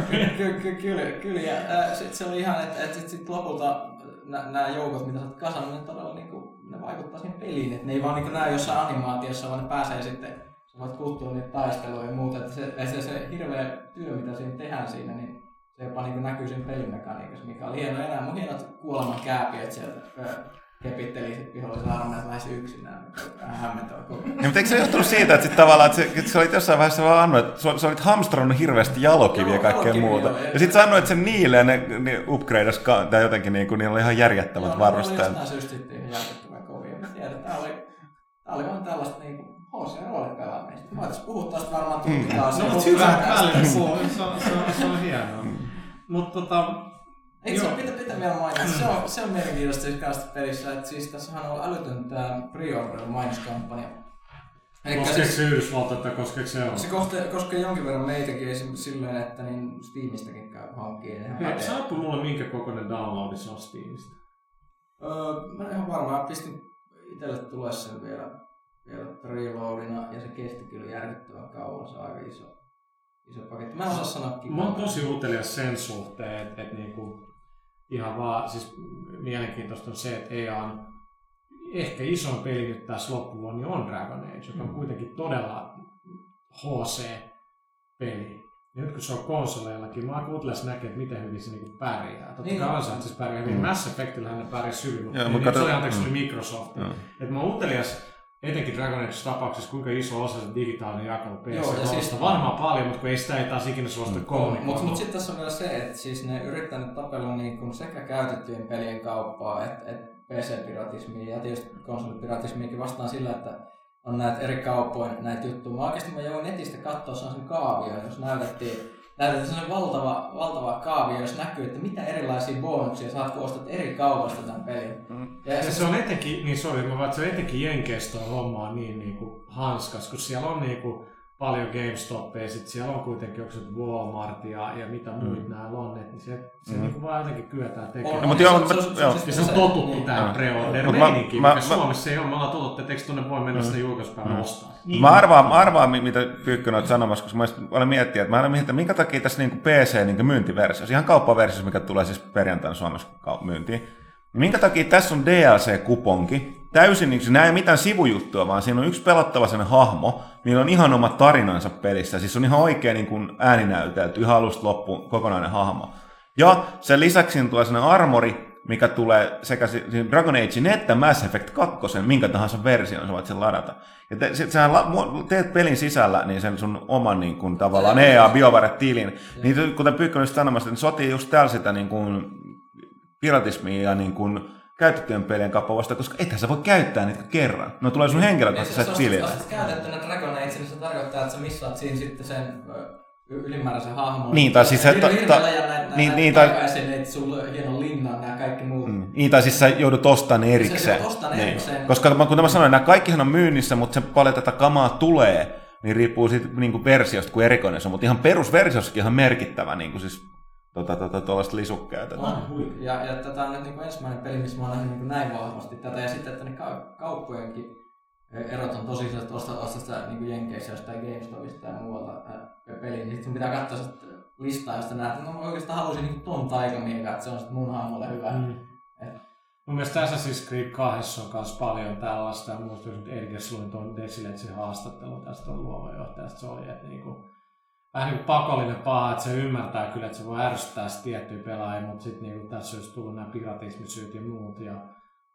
Kyllä, kyllä, kyllä, kyllä. Ja äh, sit se oli ihan, että et sit, sit lopulta nämä joukot, mitä sä oot kasannut, ne todella niinku, ne vaikuttaa siihen peliin. Että ne ei vaan niinku näy jossain animaatiossa, vaan ne pääsee sitten, voit kuuttua niitä taisteluja ja muuta. Että se, se, se hirveä työ, mitä siinä tehdään siinä, niin se jopa niinku näkyy siinä pelimekaniikassa, mikä oli hieno enää. Mun hienot kuoleman kääpiöt sieltä kepitteli sit vihollisen armeijat lähes yksinään, mikä oli vähän hämmentävä koko Niin, mutta eikö se johtunut siitä, että, sit tavallaan, että, se, että sä olit jossain vaiheessa vaan annut, että sä, sä olit hamstrannut hirveästi jalokiviä ja Joo, kaikkea jalokiviä, muuta. joo, ja- sitten sanoit, että se niille ne, ne upgradeas, tai jotenkin niin kuin, niillä oli ihan järjettävät Joo, varusteet. Ne oli jostain syystä sitten ihan järjettömän kovia. Mä tiedän, tää oli, tää oli vaan tällaista niinku HC-roolipelaamista. Mä voitais puhua tästä varmaan tuntikausia. No, mutta hyvä välillä puhuu. Se on, se on, se on hienoa. Mutta tota, Eikö se pitää, pitää vielä mainita, se on, se on mielenkiintoista kanssa pelissä, että siis tässähän on älytön tää pre-order mainoskampanja. Koskeeko se Yhdysvaltoja tai koskeeko se Eurooppaa? se kohte, koskee jonkin verran meitäkin esimerkiksi silleen, että niin Steamistäkin käy hankkeen ihan Hei, mulle minkä kokoinen downloadi se on Steamista? Öö, mä en ihan varmaan pistin itselle tulee sen vielä, vielä preloadina ja se kesti kyllä järkyttävän kauan, se on aika iso, iso paketti. Mä en osaa sanoa Mä oon tosi utelias sen suhteen, että et niinku, ihan vaan, siis mielenkiintoista on se, että EAN ehkä isoin peli nyt tässä loppuvuonna niin on Dragon Age, joka on kuitenkin todella HC-peli. Ja nyt kun se on konsoleillakin, mä oon utelias näkee, että miten hyvin se niinku pärjää. Totta Niin. kai ansaitsisi pärjää hyvin. Mm. Mass Effectillähän ne pärjäsi hyvin, mutta Joo, niin, se oli anteeksi mm. Microsoft. Joo. Et mä oon utelias etenkin Dragon Age tapauksessa, kuinka iso osa se digitaalinen jakelu PC Joo, ja on. siis- Varmaan paljon, mutta kun ei sitä ei taas ikinä suosta mm. Mutta mut, sitten tässä on vielä se, että siis ne yrittää nyt tapella niin kun sekä käytettyjen pelien kauppaa että et PC-piratismia ja tietysti konsolipiratismiakin vastaan sillä, että on näitä eri kauppoja näitä juttuja. Mä oikeasti mä jouduin netistä katsoa sen kaavion, jos näytettiin näytettiin sellainen valtava, valtava kaavio, jos näkyy, että mitä erilaisia bonuksia saat, kun ostat eri kaupasta tämän pelin. Mm. Ja, Ja sit- se on etenkin, niin sori, mä vaan, että se on etenkin Jenkeistä on hommaa niin, niin kuin hanskas, kun siellä on niin kuin paljon GameStopia, sit siellä on kuitenkin onko se Walmart ja, ja mitä Mm. muita nämä on, niin se, se Mm. niin kuin vaan jotenkin kyetään tekemään. No, mutta joo, se- mutta- se- joo. se- se on se- totuttu niin. tähän Joo. pre-order Mut mä- meininkiin, mä- mikä mä- Suomessa ei ole. Me ollaan totuttu, että eikö tuonne voi mennä sitä julkaisupäivän ostaa. Niin. Mä arvaan, mä arvaan, mi- mitä Pyykkönen olet sanomassa, koska mä olen miettinyt, että mä olen miettinyt, että minkä takia tässä niin PC niin ihan kauppaversiossa, mikä tulee siis perjantaina Suomessa myyntiin, niin minkä takia tässä on DLC-kuponki, täysin, niin, nämä mitään sivujuttua, vaan siinä on yksi pelattava sen hahmo, millä on ihan oma tarinansa pelissä, siis on ihan oikein niin kuin ääninäytelty, ihan alusta loppuun kokonainen hahmo. Ja sen lisäksi tulee sellainen armori, mikä tulee sekä Dragon Agein että Mass Effect 2, minkä tahansa version sä voit sen ladata. Ja te, sit, mu- teet pelin sisällä niin sen sun oman niin kuin, tavallaan EA BioWare-tilin. Niin kuten Pyykkönen sanomassa, niin sotii just täällä sitä niin kuin, piratismia ja niin kuin, käytettyjen pelien kauppa koska ethän sä voi käyttää niitä kerran. No tulee sun henkilökohtaiselle tilille. Jos sä käytettynä Dragon Age, niin se tarkoittaa, että sä missaat siinä sitten sen ylimääräisen hahmon. Niin, tai siis se... Ta, niin, niin, tai... sulla hienon linnan, nämä kaikki muut. Mm. Niin, tai siis sä joudut ostamaan erikseen. Sä ostaa niin. erikseen. Koska kuten mä sanoin, nämä kaikkihan on myynnissä, mutta se paljon tätä kamaa tulee, niin riippuu siitä niin kuin versiosta, kuin erikoinen se on. Mutta ihan perusversiossakin ihan merkittävä niin kuin siis tuota, tuota, tuollaista lisukkeita. On, ja, ja tätä on nyt niin kuin ensimmäinen peli, missä mä oon nähnyt niin näin vahvasti tätä. Ja sitten, että ne kauppojenkin erot on tosi että ostaa, ostaa sitä niin Jenkeissä jostain GameStopista ja muualta peliä, niin sitten pitää katsoa sitä listaa, josta näet, että no oikeastaan haluaisin niin ton taikamiekan, että se on sitten mun hahmolle hyvä. Mm. Et, Mun mielestä Assassin's Creed 2 on myös paljon tällaista, ja muistan, että Erkes luin tuon Desiletsin haastattelun tästä on luovajohtajasta, se oli, että niinku, vähän niin kuin pakollinen paha, että se ymmärtää kyllä, että se voi ärsyttää tiettyjä pelaajia, mutta sitten niin tässä olisi tullut nämä piratismisyyt ja muut ja,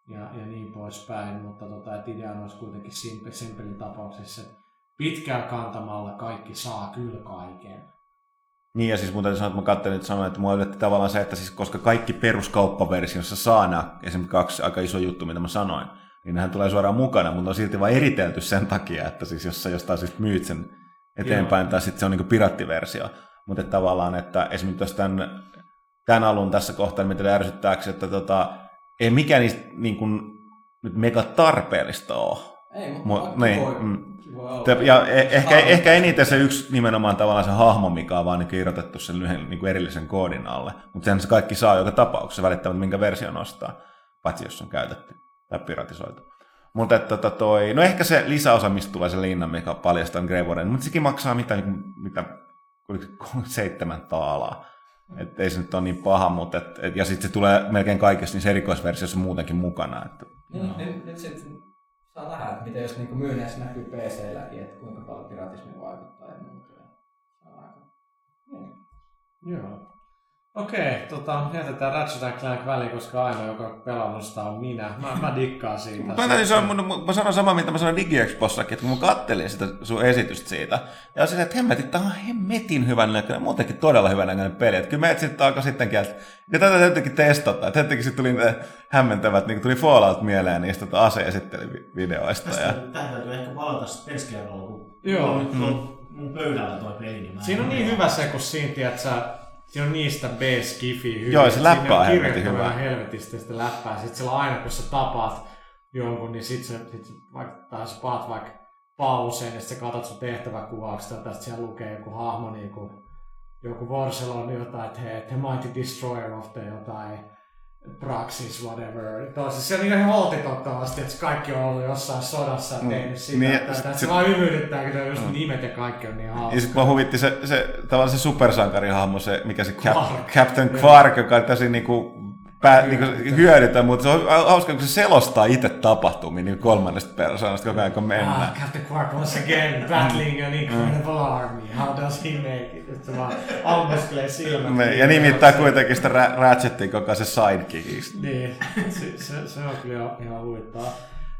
ja, ja niin poispäin, mutta tota, että ideana olisi kuitenkin simpe, simpelin tapauksessa, että pitkään kantamalla kaikki saa kyllä kaiken. Niin ja siis mun täytyy sanoa, että mä katselin, että sanoin, että mua yllätti tavallaan se, että siis koska kaikki peruskauppaversiossa saa nämä, esimerkiksi kaksi aika iso juttu, mitä mä sanoin, niin nehän tulee suoraan mukana, mutta on silti vain eritelty sen takia, että siis jos sä jostain siis myyt sen eteenpäin, Joo. tai sitten se on niin pirattiversio. Mutta tavallaan, että esimerkiksi tämän, tämän alun tässä kohtaa, niin mitä ärsyttääkö, että tota, ei mikään niistä niin kuin, nyt mega tarpeellista ole. Ei, mutta Mu- niin, voi, mm. voi Ja e- ehkä, ehkä eniten se yksi nimenomaan tavallaan se hahmo, mikä on vaan niin irrotettu sen lyhyen niin kuin erillisen koodin alle. Mutta sen se kaikki saa joka tapauksessa välittämättä, minkä versio nostaa, paitsi jos on käytetty tai piratisoitu. Mutta että tota toi, no ehkä se lisäosa, mistä tulee se linna, mikä paljastaa Grey Warden, mutta sekin maksaa mitä, mitä seitsemän taalaa. Että ei se nyt ole niin paha, mutta et, et, ja sitten se tulee melkein kaikessa niissä erikoisversioissa muutenkin mukana. Että, niin, no. nyt, nyt sitten saa nähdä, että miten jos niinku myyneissä näkyy PC-lläkin, että kuinka paljon piratismi vaikuttaa ja muuta. Niin. Joo. Okei, tota, jätetään Ratchet Clank väliin, koska ainoa, joka pelannut sitä on minä. Mä, mä dikkaan siitä. Mä, täysin, se on, mä sanon samaa, mitä mä sanoin DigiExpossakin, että kun mä kattelin sitä sun esitystä siitä, ja se, että hemmetin, tämä on hemmetin hyvän näköinen, muutenkin todella hyvän näköinen peli. Että kyllä mä etsin alkoi sittenkin, että ja tätä täytyykin testata. Että hetkikin sitten tuli ne hämmentävät, niin tuli Fallout mieleen niistä tota ase-esittelyvideoista. Tästä ja... täytyy ehkä palata sitten ensi kerralla, kun Joo. Mm. mun pöydällä toi peli. Niin Siinä on niin hyvä se, kun siinä, että sä Siinä on niistä B-skifi hyvin. Joo, se läppä on helvetin hyvä. helvetistä sitä läppää. Sitten sillä aina, kun sä tapaat jonkun, niin sit, se, sit se, vaikka, tai sä paat vaikka pauseen, ja sitten sä katsot sun tehtäväkuvauksesta, ja tästä siellä lukee joku hahmo, niin kuin, joku Vorselon jotain, että hei, the mighty destroyer of the jotain, Praxis, whatever. Toisessa se on ihan holtitottavasti, että kaikki on ollut jossain sodassa ja mm. tehnyt sitä. Niin, että, että se, vaan hymyilyttää, kun just mm. nimet ja kaikki on niin hauska. Ja sitten mä huvitti se, se, tavallaan se supersankarihahmo, se, mikä se Cap, Captain Quark, joka on tosi niinku pää, niin hyödytä, mutta se on hauska, kun se selostaa itse tapahtumia niin kolmannesta persoonasta koko ajan, kun mennään. Ah, Captain Quark once again, battling an incredible mm. army. How does he make it? Että se vaan ammeskelee silmät. Me, ja nimittää kuitenkin sitä Ratchetin koko se sidekickiksi. Niin, se, se, se on kyllä ihan huittaa.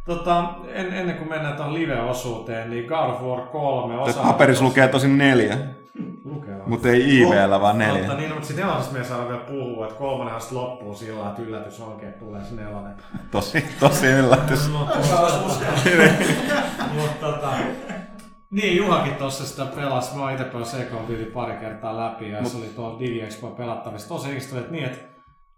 Tota, en, ennen kuin mennään tuon live-osuuteen, niin God of War 3 osa... Paperissa lukee tosin neljä. Mutta ei IVllä, vaan neljä. Mutta niin, mutta sitten nelosesta me saadaan vielä puhua, että kolmonen asti loppuu sillä että yllätys onkin, että tulee se nelonen. Tosi, tosi yllätys. mutta tota, niin, Juhakin tuossa sitä pelasi. Mä oon itse pelannut Second pari kertaa läpi ja Mut... se oli tuolla Digi Expo pelattavissa. Tosi että niin, että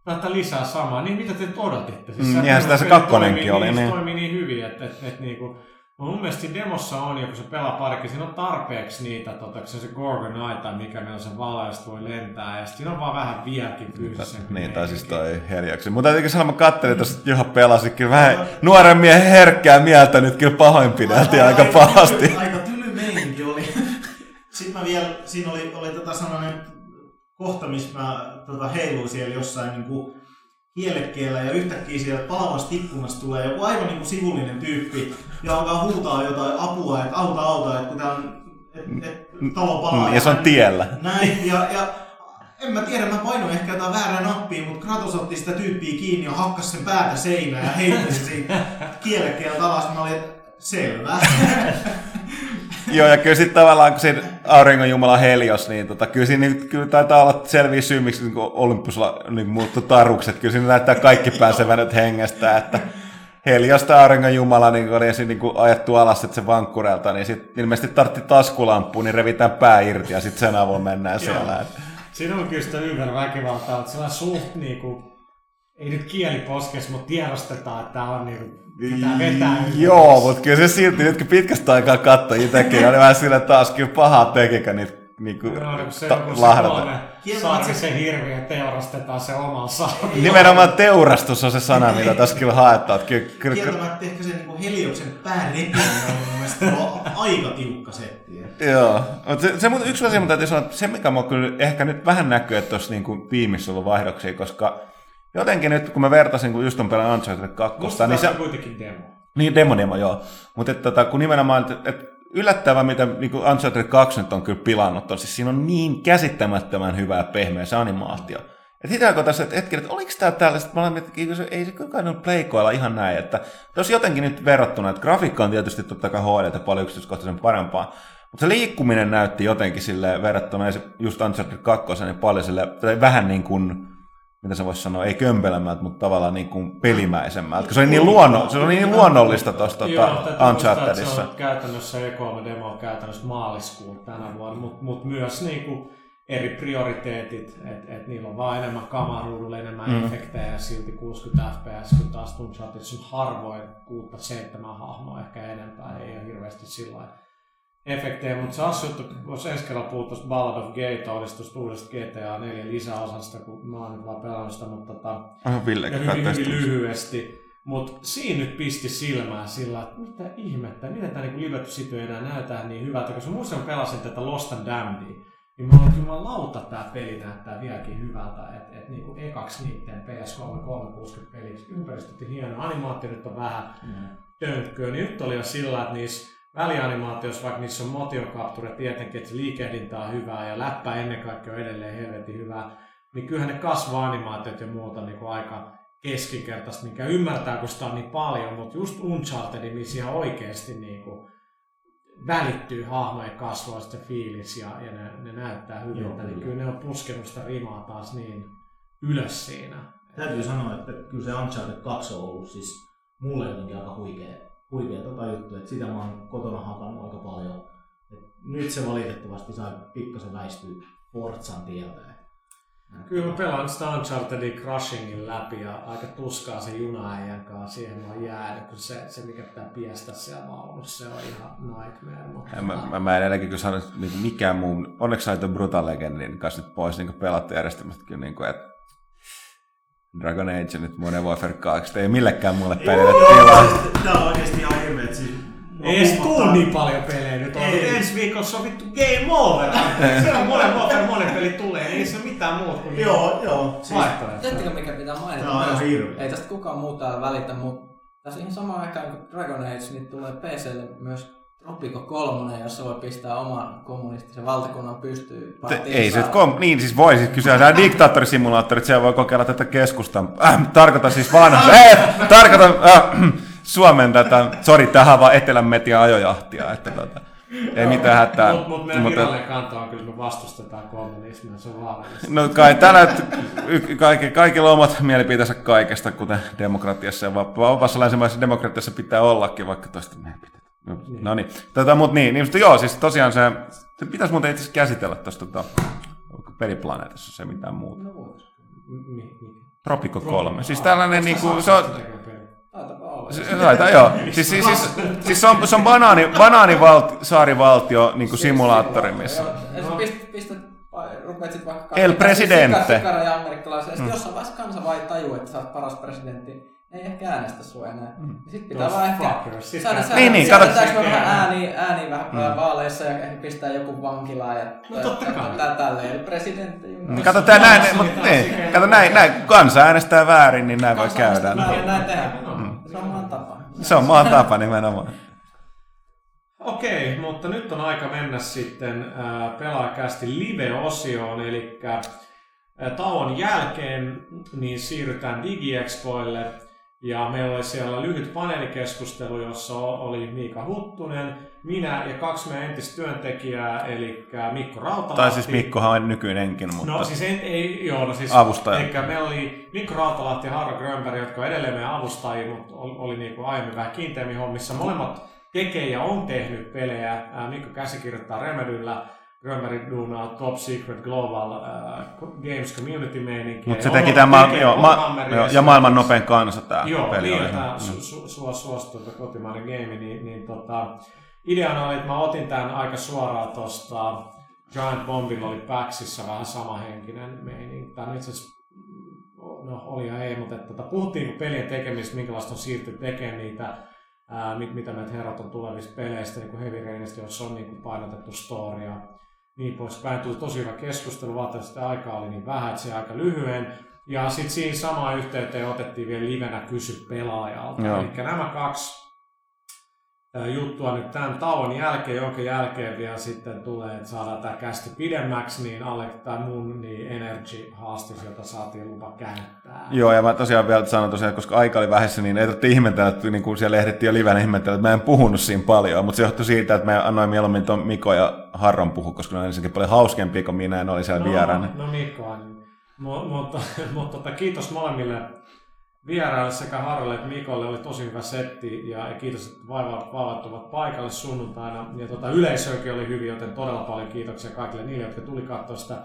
Tätä lisää samaa. Niin mitä te odotitte? Siis mm, niinhän sitä se kakkonenkin oli. Niin, niin. toimii niin hyvin, että, että, että, että kuin, Mun mielestä siinä demossa on, ja kun se pelaa parikki, siinä on tarpeeksi niitä, tota, se, se Gorgon tai mikä ne on se valo, voi lentää, ja siinä on vaan vähän vieläkin fyysisempi. Niin, tai siis toi herjaksi. Mutta täytyy sanoa, mä katselin tuossa, Juha pelasi kyllä vähän nuoren miehen herkkää mieltä nyt kyllä pahoinpideltiin aika pahasti. Aika tyly meininki oli. Sitten mä vielä, siinä oli, oli tota sellainen kohta, missä mä tota, heiluin siellä jossain niin kuin kielekkeellä ja yhtäkkiä sieltä palavasta ikkunasta tulee joku aivan niin kuin sivullinen tyyppi ja alkaa huutaa jotain apua, että auta, auta, että kun tää on, et, et, talo palaa. Mm, ja se on tiellä. Näin, ja, ja en mä tiedä, mä painoin ehkä jotain väärää nappia, mutta Kratos otti sitä tyyppiä kiinni ja hakkas sen päätä seinään ja heitti se siitä kielekkeeltä alas. Mä olin, että selvä. Joo, ja kyllä sitten tavallaan, kun siinä auringon jumala Helios, niin tota, kyllä siinä niin, kyllä taitaa olla selviä syy, miksi niin Olympusilla niin muuttu tarukset. Kyllä siinä näyttää kaikki pääsevän nyt hengestä, että Heliosta auringon jumala niin oli ensin niin ajettu alas sitten se vankkurelta, niin sitten ilmeisesti tartti taskulampuun, niin revitään pää irti ja sitten sen avulla mennään siellä. Että. Siinä on kyllä sitä ympärväkivaltaa, että sillä suht niinku, ei nyt kieli poskes, mutta tiedostetaan, että tämä on niinku, pitää vetää Joo, mutta kyllä se silti, nyt kun pitkästä aikaa katsoi itsekin, oli vähän sillä taas kyllä pahaa tekikö niitä niin kuin, No, niin se, ta- se lahdata. kolme sarkisen hirviö teurastetaan se omalla saarella. Nimenomaan teurastus on se sana, mitä tässä kyllä haetaan. että Kyllä, kyllä, Kieltämättä ehkä se niin Helioksen pään repiminen on aika tiukka setti. Joo, mutta se, se yksi asia, mitä täytyy sanoa, että se mikä mua kyllä ehkä nyt vähän näkyy, että tuossa niinku tiimissä on ollut vaihdoksia, koska jotenkin nyt kun mä vertasin, kun just on pelannut Uncharted 2, Musta niin se on kuitenkin demo. niin demo demo, joo. Mutta että, tota, kun nimenomaan, että, että yllättävää, mitä niin Uncharted 2 nyt on kyllä pilannut, on siis siinä on niin käsittämättömän hyvää pehmeä se animaatio. Että sitä kun tässä että hetken, että oliko tämä tällaista, mä olen miettinyt, että ei se kukaan ole pleikoilla ihan näin, että jos jotenkin nyt verrattuna, että grafiikka on tietysti totta kai HD paljon yksityiskohtaisen parempaa, mutta se liikkuminen näytti jotenkin sille verrattuna just Uncharted 2 niin paljon sille, tai vähän niin kuin, mitä se voisi sanoa, ei kömpelämältä, mutta tavallaan niin kuin pelimäisemmältä. Se oli niin, luonno, se oli niin luonnollista tuossa että Unchartedissa. Se on käytännössä E3-demo on käytännössä maaliskuun tänä vuonna, mutta mut myös niinku eri prioriteetit, että et niillä on vaan enemmän kamaruudulla, enemmän Mm. mm. efektejä ja silti 60 fps, kun taas Unchartedissa on harvoin 6-7 hahmoa, ehkä enempää, ei ole hirveästi sillä lailla efektejä, mutta se asia, että jos ensi kerralla puhut tuosta Ballad of tuosta uudesta GTA 4 lisäosasta, kun mä oon nyt vaan pelannut sitä, mutta tota, Ah, Ville, ja hyvin, hyvin lyhyesti. Mutta siinä nyt pisti silmään sillä, että mitä ihmettä, miten tämä niinku live City ei enää näytä niin hyvältä, koska muistan kun pelasin tätä Lost and Damned, niin mä olin kyllä lauta tämä peli näyttää vieläkin hyvältä, että et niinku ekaksi niiden PS3 360 peliksi ympäristöt on hieno, animaatio nyt on vähän tönkköä, niin nyt oli jo sillä, että niissä välianimaatioissa, vaikka niissä on motion capture tietenkin, että liikehdintä on hyvää ja läppä ennen kaikkea on edelleen helvetin hyvää, niin kyllähän ne kasva-animaatiot ja muuta niin kuin aika keskinkertaista, mikä ymmärtää, kun sitä on niin paljon, mutta just Uncharted, missä ihan oikeasti niin kuin välittyy hahmojen kasvoista fiilis ja, ja ne, ne näyttää Joo, hyviltä, niin kyllä. kyllä ne on puskenut sitä rimaa taas niin ylös siinä. Täytyy sanoa, että kyllä se Uncharted 2 on ollut siis mulle jotenkin aika huikea, huikea tota juttu, että sitä mä oon kotona hakannut aika paljon. Et nyt se valitettavasti sai pikkasen väistyä Forzan tieltä. Kyllä mä pelaan sitä Unchartedin Crushingin läpi ja aika tuskaa se junaäijän kanssa. Siihen mä oon jäänyt, kun se, se mikä pitää piestä siellä vaunussa, se on ihan nightmare. Mutta En Mä, mä, mä en edelleenkin kyllä sano, että niinku mikään muu, onneksi sait tuon Brutal Legendin kanssa nyt pois niin pelattojärjestelmästä kyllä, niin kuin, että Dragon Age nyt Modern Warfare 2, ei millekään muulle pelille tilaa. Tää on oikeesti ihan hirveet. Siis, ei edes tuu niin paljon pelejä nyt. On Ei. ensi viikolla sovittu Game Over. se on monen Warfare, monen peli tulee. Ei se ole mitään muuta kuin Joo, joo. Siis, vaihtoehto. Tiedättekö mikä pitää mainita? Tää on myös? hirveä. Ei tästä kukaan muu täällä välitä, mutta tässä ihan samaan aikaan kuin Dragon Age, niin tulee PClle myös Tropico 3, jossa voi pistää oman kommunistisen valtakunnan pystyyn. Ei se, kom, niin siis voi siis kysyä, nämä diktaattorisimulaattorit, siellä voi kokeilla tätä keskustaa. Äh, tarkoitan siis vanha, äh, tarkoitan äh, Suomen tätä, sori, tähän vaan Etelän metia ajojahtia, että tota, ei mitään hätää. Mutta mut meidän Mutta- virallinen kanta on kyllä, me vastustetaan kommunismia, se on vaarallista. No kai täällä y- kaikki, kaikilla omat mielipiteensä kaikesta, kuten demokratiassa ja va- vapaassa länsimaisessa demokratiassa pitää ollakin, vaikka toista mielipiteitä. No, no niin, tota, mut niin, niin mutta joo, siis tosiaan se, se pitäisi muuten itse käsitellä tuosta tota, peliplaneetassa se mitään muuta. No voisi. Tropico 3. Siis tällainen niinku, se on, taitaa, joo. Siis, siis, siis, siis se on, se on banaani, banaanivalti, saarivaltio niinku simulaattori, missä. Pistät, rupeat vaikka El Presidente. Ja amerikkalaisia. Ja sit jossain vaiheessa kansa vai tajuu, että sä oot paras presidentti. Ei ehkä äänestä sua enää. Mm. Sitten pitää Those vaan ehkä saada, saada, Niin, niin, saada, vähän ääniä, ääniä vähän mm. vaaleissa ja ehkä pistää joku vankilaan ja No totta kai. tää tälleen. El Presidente. Niin, Kato, tää näin, mut, niin, kato näin, näin, kun kansa äänestää väärin, niin näin voi käydä. Näin, näin tehdään. Se on maan tapa. Se on maan tapa nimenomaan. Okei, mutta nyt on aika mennä sitten äh, pelaajakästi live-osioon, eli äh, tauon jälkeen niin siirrytään DigiExpoille, Ja meillä oli siellä lyhyt paneelikeskustelu, jossa oli Miika Huttunen, minä ja kaksi meidän entistä työntekijää, eli Mikko Rautalahti. Tai siis Mikkohan on nykyinenkin, mutta No siis ei, ei joo, no siis Avustaja. Eli meillä oli Mikko Rautalahti ja Harro Grönberg, jotka on edelleen meidän avustajia, mutta oli, oli niin kuin aiemmin vähän kiinteämmin hommissa. Molemmat tekee ja on tehnyt pelejä. Mikko käsikirjoittaa Remedyllä, Grönberg duunaa Top Secret Global äh, Games Community meininkiä. Mutta se teki on tämä, tekee joo, ma, joo, ja maailman nopein kansa tämä Joo, peli niin, oli. tämä Mm. su, su, su, suosittu kotimainen game, niin, niin tota, ideana oli, että mä otin tämän aika suoraan tuosta Giant Bombilla oli Paxissa vähän samahenkinen meininki. Tämä itse asiassa, no oli ja ei, mutta että, tota, puhuttiin niinku pelien tekemistä, minkälaista on siirty tekemään niitä, ää, mit, mitä meitä herrat on tulevista peleistä, niin kuin Heavy Rainista, jossa on niin kuin painotettu storia, niin poispäin. Tuli tosi hyvä keskustelu, vaan sitä aikaa oli niin vähän, että se aika lyhyen. Ja sitten siinä samaan yhteyteen otettiin vielä livenä kysy pelaajalta. Joo. Eli nämä kaksi juttua nyt tämän tauon jälkeen, jonka jälkeen vielä sitten tulee, että saadaan tämä kästi pidemmäksi, niin alle tämä mun niin Energy-haastis, jota saatiin lupa käyttää. Joo, ja mä tosiaan vielä sanon tosiaan, koska aika oli vähässä, niin ei tarvitse ihmetellä, että niin kuin siellä ehdittiin jo livenä ihmetellä, että mä en puhunut siinä paljon, mutta se johtui siitä, että mä annoin mieluummin tuon Miko ja Harron puhu, koska ne on ensinnäkin paljon hauskempia kuin minä, ja ne oli siellä vieraana. No, no Mikko mutta, mutta tota, kiitos molemmille vieraille sekä Harrolle että Mikolle. Oli tosi hyvä setti ja kiitos, että vaivat, vaivat ovat paikalle sunnuntaina. Ja tota, yleisöäkin oli hyvin, joten todella paljon kiitoksia kaikille niille, jotka tuli katsoa sitä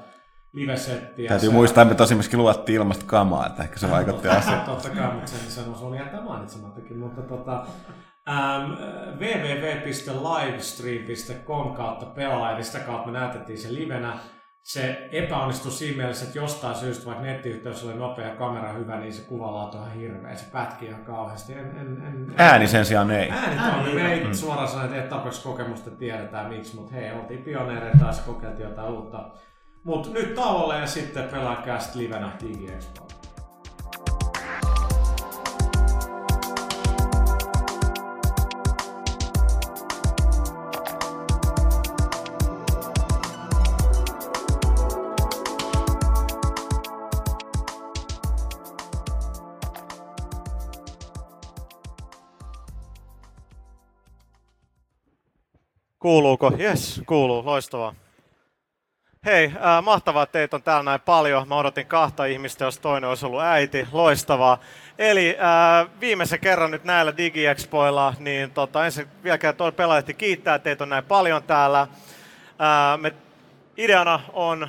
live-settiä. Täytyy Se- muistaa, että me tosi myöskin luvattiin ilmasta kamaa, että ehkä se vaikutti asiaan. Totta kai, mutta sen sanoisi, oli jättää mainitsemattakin. Mutta tota, ähm, www.livestream.com kautta pelaaja, niin sitä kautta me näytettiin se livenä. Se epäonnistui siinä mielessä, että jostain syystä, vaikka nettiyhteys oli nopea ja kamera hyvä, niin se kuvalaatu on ihan hirveä. Se pätki ihan kauheasti. En, en, en, Ääni sen sijaan ei. Ääni Ääni. Me ei Mm. suoraan sanoa, että tarpeeksi kokemusta, tiedetään miksi, mutta hei, oltiin pioneereita taas kokeiltiin jotain uutta. Mutta nyt tauolle ja sitten pelaa Cast livenä DigiExpo. Kuuluuko? Yes, kuuluu. Loistavaa. Hei, äh, mahtavaa, että teitä on täällä näin paljon. Mä odotin kahta ihmistä, jos toinen olisi ollut äiti. Loistavaa. Eli äh, viimeisen kerran nyt näillä DigiExpoilla, niin tota, ensin vielä kerran pelaajat kiittää, teitä on näin paljon täällä. Äh, me, ideana on,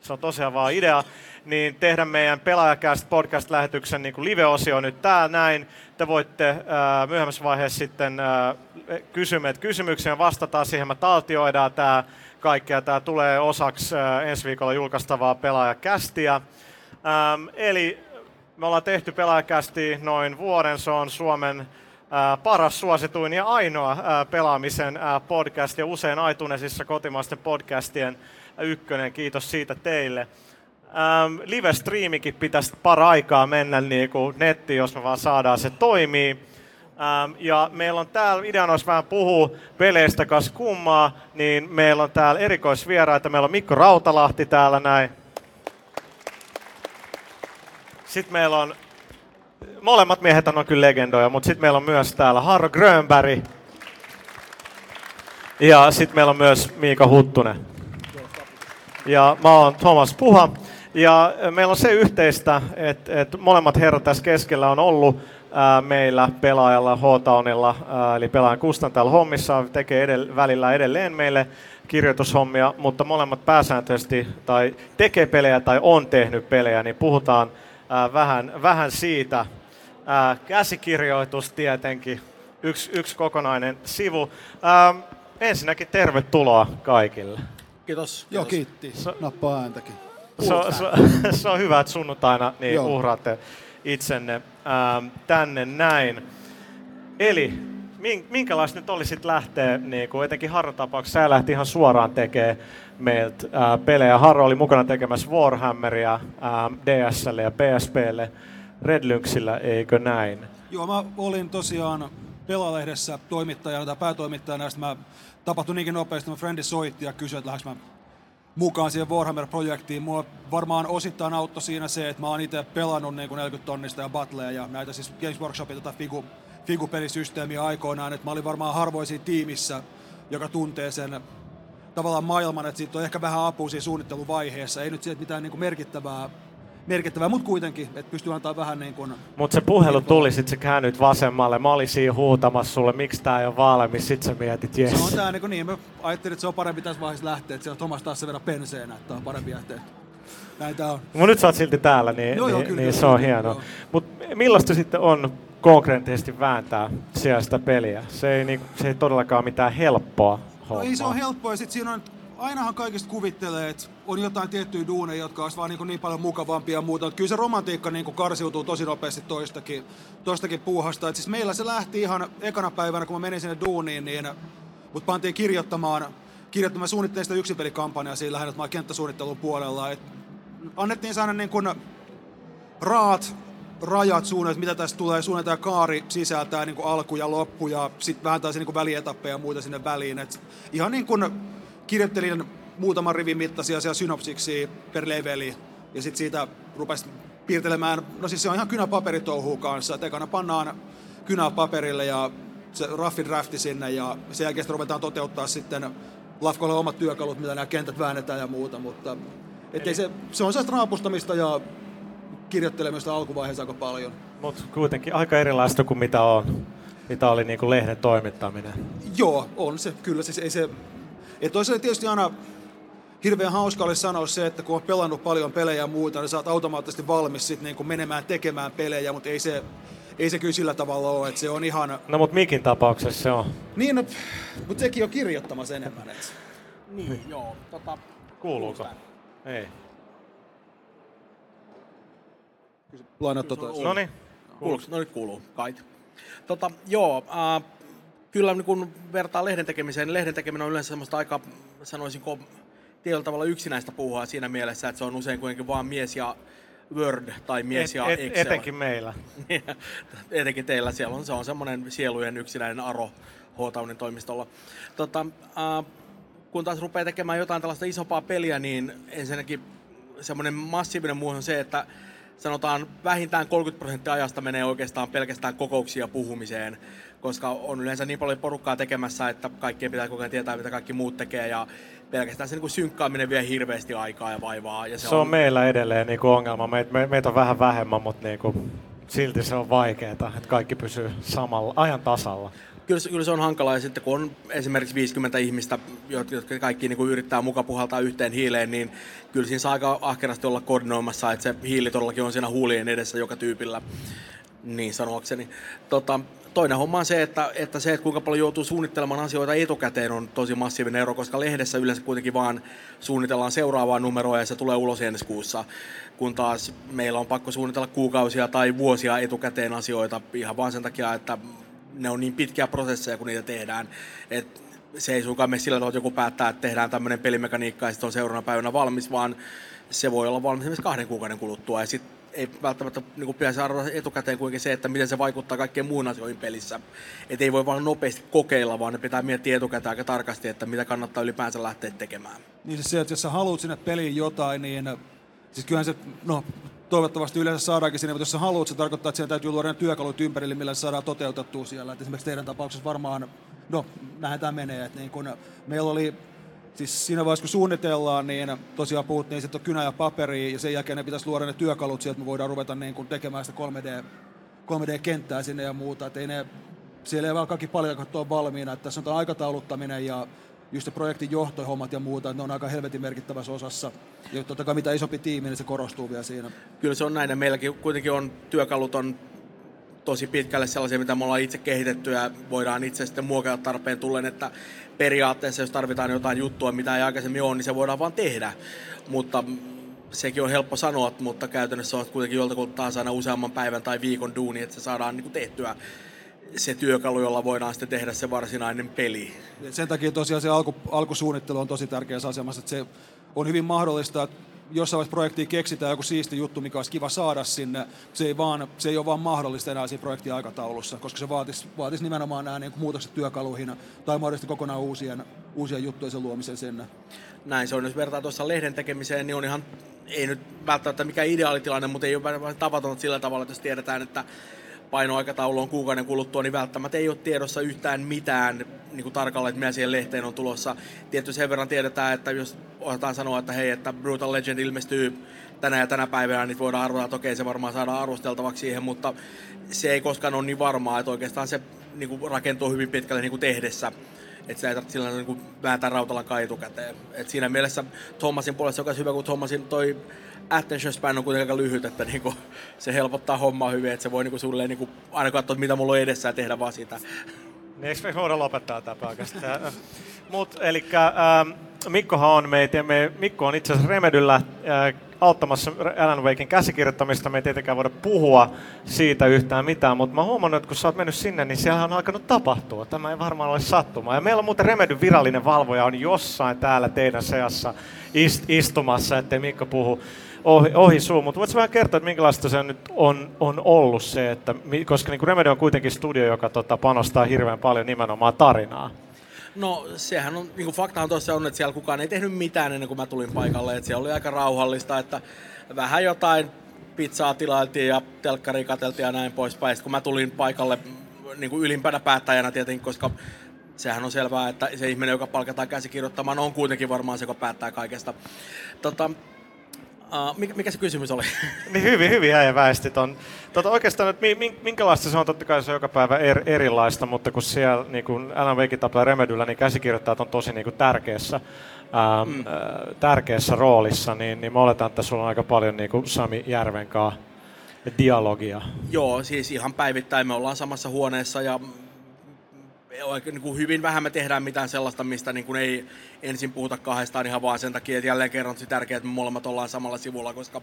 se on tosiaan vaan idea, niin tehdä meidän Pelaajakäst podcast-lähetyksen niin live-osio nyt täällä näin. Te voitte ää, myöhemmässä vaiheessa sitten ää, kysyä meitä kysymyksiä ja vastataan siihen. Me taltioidaan tämä kaikki ja tämä tulee osaksi ää, ensi viikolla julkaistavaa Pelaajakästiä. Eli me ollaan tehty Pelaajakästi noin vuoden. Se on Suomen paras suosituin ja ainoa pelaamisen podcast ja usein iTunesissa kotimaisten podcastien ykkönen. Kiitos siitä teille. Live-striimikin pitäisi paraikaa mennä niin kuin nettiin, jos me vaan saadaan se toimii. Ähm, ja meillä on täällä, ideana olisi vähän puhua peleistä kas kummaa, niin meillä on täällä erikoisvieraita. Meillä on Mikko Rautalahti täällä näin. Sitten meillä on, molemmat miehet on kyllä legendoja, mutta sitten meillä on myös täällä Harro Grönberg. Ja sitten meillä on myös Miika Huttunen. Ja mä oon Thomas Puha. Ja meillä on se yhteistä, että, että molemmat herrat tässä keskellä on ollut ää, meillä pelaajalla H-Townilla, ää, eli pelaajan kustantajalla hommissa, tekee edell- välillä edelleen meille kirjoitushommia, mutta molemmat pääsääntöisesti tai tekee pelejä tai on tehnyt pelejä, niin puhutaan ää, vähän, vähän siitä. Ää, käsikirjoitus tietenkin, yksi, yksi kokonainen sivu. Ää, ensinnäkin tervetuloa kaikille. Kiitos. Joo, kiitti. So- Nappaa ääntäkin. Se on, se, se on hyvä, että sunnuntaina niin Joo. uhraatte itsenne ähm, tänne näin. Eli min- minkälaista nyt olisi sit lähteä, niin kuin etenkin Harron tapauksessa, sä lähti ihan suoraan tekemään meiltä äh, pelejä. Harro oli mukana tekemässä Warhammeria ähm, DSL ja PSPlle, Red Lynxillä, eikö näin? Joo, mä olin tosiaan Pelalehdessä toimittajana tai päätoimittajana, ja mä tapahtui niinkin nopeasti, että mun frendi soitti ja kysyi, että lähdekö mä mukaan siihen Warhammer-projektiin. Mua varmaan osittain auttoi siinä se, että mä oon itse pelannut niin kuin 40 tonnista ja Battlea ja näitä siis Games Workshopin tota figu, figupelisysteemiä aikoinaan, että mä olin varmaan harvoisin tiimissä, joka tuntee sen tavallaan maailman, että siitä on ehkä vähän apua siinä suunnitteluvaiheessa. Ei nyt siitä mitään niin merkittävää, merkittävää, mutta kuitenkin, että pystyy antaa vähän niin kuin... Mutta se puhelu tuli, sit sä käännyt vasemmalle. Mä olin siinä huutamassa sulle, miksi tää ei ole valmis. Sit sä mietit, jes. Se on tää niin, kuin niin, mä ajattelin, että se on parempi tässä vaiheessa lähteä, että siellä on Thomas taas sen verran penseenä, että on parempi lähteä. Näin tää on. Mutta nyt sä oot silti täällä, niin, Joo, joo, niin, kyllä, niin kyllä, se on kyllä, hienoa. joo. Mutta millaista sitten on konkreettisesti vääntää siellä sitä peliä? Se ei, niinku, se ei todellakaan mitään helppoa No ei se ole helppoa ja sit siinä on, ainahan kaikista kuvittelee, että on jotain tiettyjä duuneja, jotka olisi vaan niin, niin paljon mukavampia ja muuta. Mutta kyllä se romantiikka niin karsiutuu tosi nopeasti toistakin, toistakin puuhasta. Et siis meillä se lähti ihan ekana päivänä, kun mä menin sinne duuniin, niin mut pantiin kirjoittamaan, kirjoittamaan sitä yksinpelikampanjaa siinä lähinnä, että mä kenttäsuunnittelun puolella. Et annettiin saada niin kuin raat rajat suunnat, mitä tästä tulee, suunnitelma kaari sisältää niin kuin alku ja loppu ja sitten vähän taas niin välietappeja ja muita sinne väliin. Et ihan niin kuin kirjoittelin muutaman rivin mittaisia siellä synopsiksi per leveli ja sitten siitä rupesi piirtelemään, no siis se on ihan kynäpaperitouhuu kanssa, että ekana pannaan kynää paperille ja se raffi drafti sinne ja sen jälkeen sitten ruvetaan toteuttaa sitten Lafkolle omat työkalut, mitä nämä kentät väännetään ja muuta, mutta ettei se, se on sellaista raapustamista ja kirjoittelemista alkuvaiheessa aika paljon. Mutta kuitenkin aika erilaista kuin mitä on. Mitä oli niinku lehden toimittaminen. Joo, on se. Kyllä siis ei se... Et toisaalta tietysti aina hirveän hauska olisi sanoa se, että kun on pelannut paljon pelejä ja muuta, niin sä oot automaattisesti valmis sit niinku menemään tekemään pelejä, mutta ei se, ei se kyllä sillä tavalla ole, että se on ihan... No mut mikin tapauksessa se on. Niin, no, mutta sekin on kirjoittamassa enemmän. Et. Niin, joo. Tota, Kuuluuko? Ei. Laina tota. No niin. Kuuluuko? No nyt kuuluu, kait. Tota, joo, äh, kyllä niin kun vertaa lehden tekemiseen, niin lehden tekeminen on yleensä semmoista aika, sanoisinko, tietyllä tavalla yksinäistä puuhaa siinä mielessä, että se on usein kuitenkin vaan mies ja Word tai mies ja Et, et, Excel. etenkin meillä. Etenkin teillä siellä on, se on semmoinen sielujen yksinäinen aro H-Townin toimistolla. Tota, äh, kun taas rupeaa tekemään jotain tällaista isompaa peliä, niin ensinnäkin semmoinen massiivinen muutos on se, että sanotaan vähintään 30 prosenttia ajasta menee oikeastaan pelkästään kokouksiin ja puhumiseen, koska on yleensä niin paljon porukkaa tekemässä, että kaikkien pitää koko ajan tietää, mitä kaikki muut tekee, ja pelkästään se niin kuin synkkaaminen vie hirveästi aikaa ja vaivaa. Ja se, Se on meillä edelleen niinku ongelma. Meitä me, meitä on vähän vähemmän, mutta niinku, silti se on vaikeaa, että kaikki pysyy samalla ajan tasalla. Kyllä, se- kyllä se on hankalaa ja sitten kun on esimerkiksi 50 ihmistä, jotka kaikki niin kuin yrittää muka puhaltaa yhteen hiileen, niin kyllä siinä saa aika ahkerasti olla koordinoimassa, että se hiili todellakin on siinä huulien edessä joka tyypillä, niin sanoakseni. Tota, toinen homma on se, että, että se, että kuinka paljon joutuu suunnittelemaan asioita etukäteen on tosi massiivinen ero, koska lehdessä yleensä kuitenkin vaan suunnitellaan seuraavaa numeroa ja se tulee ulos ensi kuussa, kun taas meillä on pakko suunnitella kuukausia tai vuosia etukäteen asioita ihan vaan sen takia, että ne on niin pitkiä prosesseja, kun niitä tehdään. Et se ei suinkaan mene sillä tavalla, että joku päättää, että tehdään tämmöinen pelimekaniikka ja sitten on seuraavana päivänä valmis, vaan se voi olla valmis esimerkiksi kahden kuukauden kuluttua. Ja sitten ei välttämättä niin kuin pitäisi arvata etukäteen kuitenkin se, että miten se vaikuttaa kaikkeen muun asioihin pelissä. Et ei voi vaan nopeasti kokeilla, vaan ne pitää miettiä etukäteen aika tarkasti, että mitä kannattaa ylipäänsä lähteä tekemään. Niin siis se, että jos sä haluat sinne peliin jotain, niin siis kyllähän se, no toivottavasti yleensä saadaankin sinne, mutta jos sä haluat, se tarkoittaa, että siellä täytyy luoda ne työkalut ympärille, millä se saadaan toteutettua siellä. Et esimerkiksi teidän tapauksessa varmaan, no näinhän tämä menee, että niin kun meillä oli Siis siinä vaiheessa, kun suunnitellaan, niin tosiaan puhuttiin, on kynä ja paperi, ja sen jälkeen ne pitäisi luoda ne työkalut sieltä, että me voidaan ruveta niin kuin tekemään sitä 3D, 3D-kenttää sinne ja muuta. Että ei ne, siellä ei vaan kaikki paljon katsoa valmiina. Että tässä on tämä aikatauluttaminen ja just se projektin johtohommat ja muuta, ne on aika helvetin merkittävässä osassa. Ja totta kai mitä isompi tiimi, niin se korostuu vielä siinä. Kyllä se on näin, ja meilläkin kuitenkin on työkalut on tosi pitkälle sellaisia, mitä me ollaan itse kehitetty ja voidaan itse sitten muokata tarpeen tullen, että periaatteessa jos tarvitaan jotain juttua, mitä ei aikaisemmin ole, niin se voidaan vaan tehdä. Mutta sekin on helppo sanoa, mutta käytännössä on kuitenkin joltakulta taas aina useamman päivän tai viikon duuni, että se saadaan niin kuin tehtyä se työkalu, jolla voidaan sitten tehdä se varsinainen peli. Ja sen takia tosiaan se alku, alkusuunnittelu on tosi tärkeässä asemassa, että se on hyvin mahdollista, että jossain vaiheessa projektiin keksitään joku siisti juttu, mikä olisi kiva saada sinne. Se ei, vaan, se ei ole vaan mahdollista enää siinä projektin aikataulussa, koska se vaatisi, vaatisi nimenomaan nämä niin kuin muutokset työkaluihin tai mahdollisesti kokonaan uusien, uusia juttuja sen luomisen sinne. Näin se on, jos vertaa tuossa lehden tekemiseen, niin on ihan, ei nyt välttämättä mikään ideaalitilanne, mutta ei ole tavatonta sillä tavalla, että jos tiedetään, että painoaikataulu on kuukauden kuluttua, niin välttämättä ei ole tiedossa yhtään mitään niin kuin tarkalleen, että mitä siihen lehteen on tulossa. Tietty sen verran tiedetään, että jos osataan sanoa, että hei, että Brutal Legend ilmestyy tänä ja tänä päivänä, niin voidaan arvata, että okei, se varmaan saadaan arvosteltavaksi siihen, mutta se ei koskaan ole niin varmaa, että oikeastaan se niin kuin rakentuu hyvin pitkälle niin kuin tehdessä. Että sitä ei tarvitse sillä niin vääntää rautalankaan etukäteen. Et siinä mielessä Thomasin puolesta on hyvä, kun Thomasin toi attention span on kuitenkin lyhyt, että niinku, se helpottaa hommaa hyvin, että se voi niinku sulle niinku, aina katsoa, mitä mulla on edessä ja tehdä vaan sitä. Niin eikö me voida lopettaa tämä pelkästään? Mut, eli ähm, Mikkohan on meitä, me, Mikko on itse asiassa Remedyllä äh, auttamassa Alan Wakein käsikirjoittamista. Me ei tietenkään voida puhua siitä yhtään mitään, mutta mä huomannut, että kun sä oot mennyt sinne, niin siellä on alkanut tapahtua. Tämä ei varmaan ole sattuma. Ja meillä on muuten Remedyn virallinen valvoja on jossain täällä teidän seassa ist- istumassa, ettei Mikko puhu ohi, ohi suu, mutta voitko vähän kertoa, että minkälaista se nyt on, on ollut se, että, koska niin Remedy on kuitenkin studio, joka tota, panostaa hirveän paljon nimenomaan tarinaa. No sehän on, niin kuin faktahan tuossa on, että siellä kukaan ei tehnyt mitään ennen kuin mä tulin paikalle, että siellä oli aika rauhallista, että vähän jotain pizzaa tilailtiin ja telkkari kateltiin ja näin poispäin. Sitten kun mä tulin paikalle niin kuin ylimpänä päättäjänä tietenkin, koska sehän on selvää, että se ihminen, joka palkataan käsikirjoittamaan, on kuitenkin varmaan se, joka päättää kaikesta. Tota, Uh, mikä, mikä se kysymys oli? niin hyvin, hyvin äijä väesti ton. Tota, oikeastaan, että minkälaista se on, totta kai se on joka päivä er, erilaista, mutta kun siellä niin kun Alan Wake tapaa Remedyllä, niin käsikirjoittajat on tosi niin kuin tärkeässä, ää, mm. ää, tärkeässä roolissa, niin, niin mä oletan, että sulla on aika paljon niin kuin Sami Järvenkaa dialogia. Joo, siis ihan päivittäin me ollaan samassa huoneessa ja niin kuin hyvin vähän me tehdään mitään sellaista, mistä niin kuin ei ensin puhuta kahdestaan ihan vaan sen takia, että jälleen kerran on tärkeää, että me molemmat ollaan samalla sivulla, koska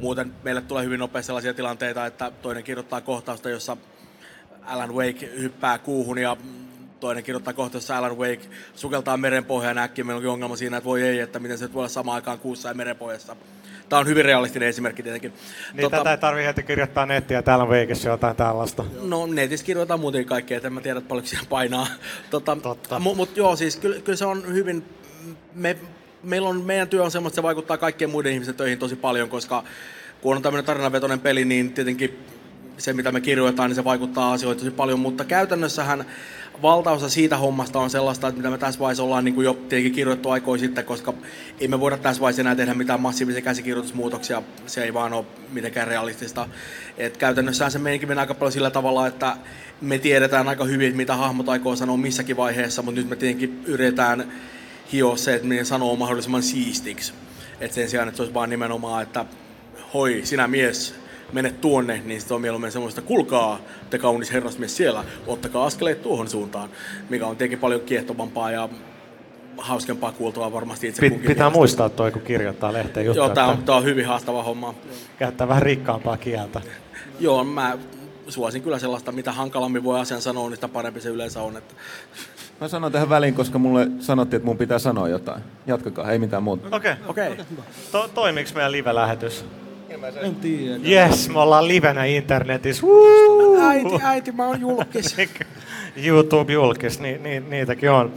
muuten meille tulee hyvin nopeasti sellaisia tilanteita, että toinen kirjoittaa kohtausta, jossa Alan Wake hyppää kuuhun ja toinen kirjoittaa kohtausta, Alan Wake sukeltaa merenpohjaan äkkiä. Meillä onkin ongelma siinä, että voi ei, että miten se voi olla samaan aikaan kuussa ja merenpohjassa. Tämä on hyvin realistinen esimerkki tietenkin. Niin tota, tätä ei tarvitse heti kirjoittaa nettiä, täällä on Veikessä jotain tällaista. No netissä kirjoitetaan muutenkin kaikkea, että en mä tiedä, paljonko siellä painaa. Tota, Mutta mut, joo, siis kyllä, kyllä, se on hyvin, me, meillä on, meidän työ on semmoista, että se vaikuttaa kaikkien muiden ihmisten töihin tosi paljon, koska kun on tämmöinen tarinavetoinen peli, niin tietenkin se, mitä me kirjoitetaan, niin se vaikuttaa asioihin tosi paljon, mutta käytännössähän valtaosa siitä hommasta on sellaista, että mitä me tässä vaiheessa ollaan niin kuin jo tietenkin kirjoittu aikoja sitten, koska ei me voida tässä vaiheessa enää tehdä mitään massiivisia käsikirjoitusmuutoksia, se ei vaan ole mitenkään realistista. Et käytännössä se meininki menee aika paljon sillä tavalla, että me tiedetään aika hyvin, mitä hahmot aikoo sanoa missäkin vaiheessa, mutta nyt me tietenkin yritetään hioa se, että miten sanoo mahdollisimman siistiksi. Et sen sijaan, että se olisi vaan nimenomaan, että hoi, sinä mies, mene tuonne, niin se on mieluummin semmoista, kulkaa, te kaunis herrasmies siellä, ottakaa askeleet tuohon suuntaan, mikä on tietenkin paljon kiehtovampaa ja hauskempaa kuultua varmasti itse Pit, Pitää mielestä. muistaa toi, kun kirjoittaa lehteen juttuja. Joo, tämä on, tää on hyvin haastava homma. Käyttää vähän rikkaampaa kieltä. Joo, mä suosin kyllä sellaista, mitä hankalammin voi asian sanoa, niin sitä parempi se yleensä on. Että... Mä sanon tähän väliin, koska mulle sanottiin, että mun pitää sanoa jotain. Jatkakaa, ei mitään muuta. Okei, okay. okay. okay. To- toimiks meidän live-lähetys? En tiedä. Yes, me ollaan livenä internetissä. Woo! Äiti, äiti, mä oon julkis. YouTube julkis, ni, ni, niitäkin on.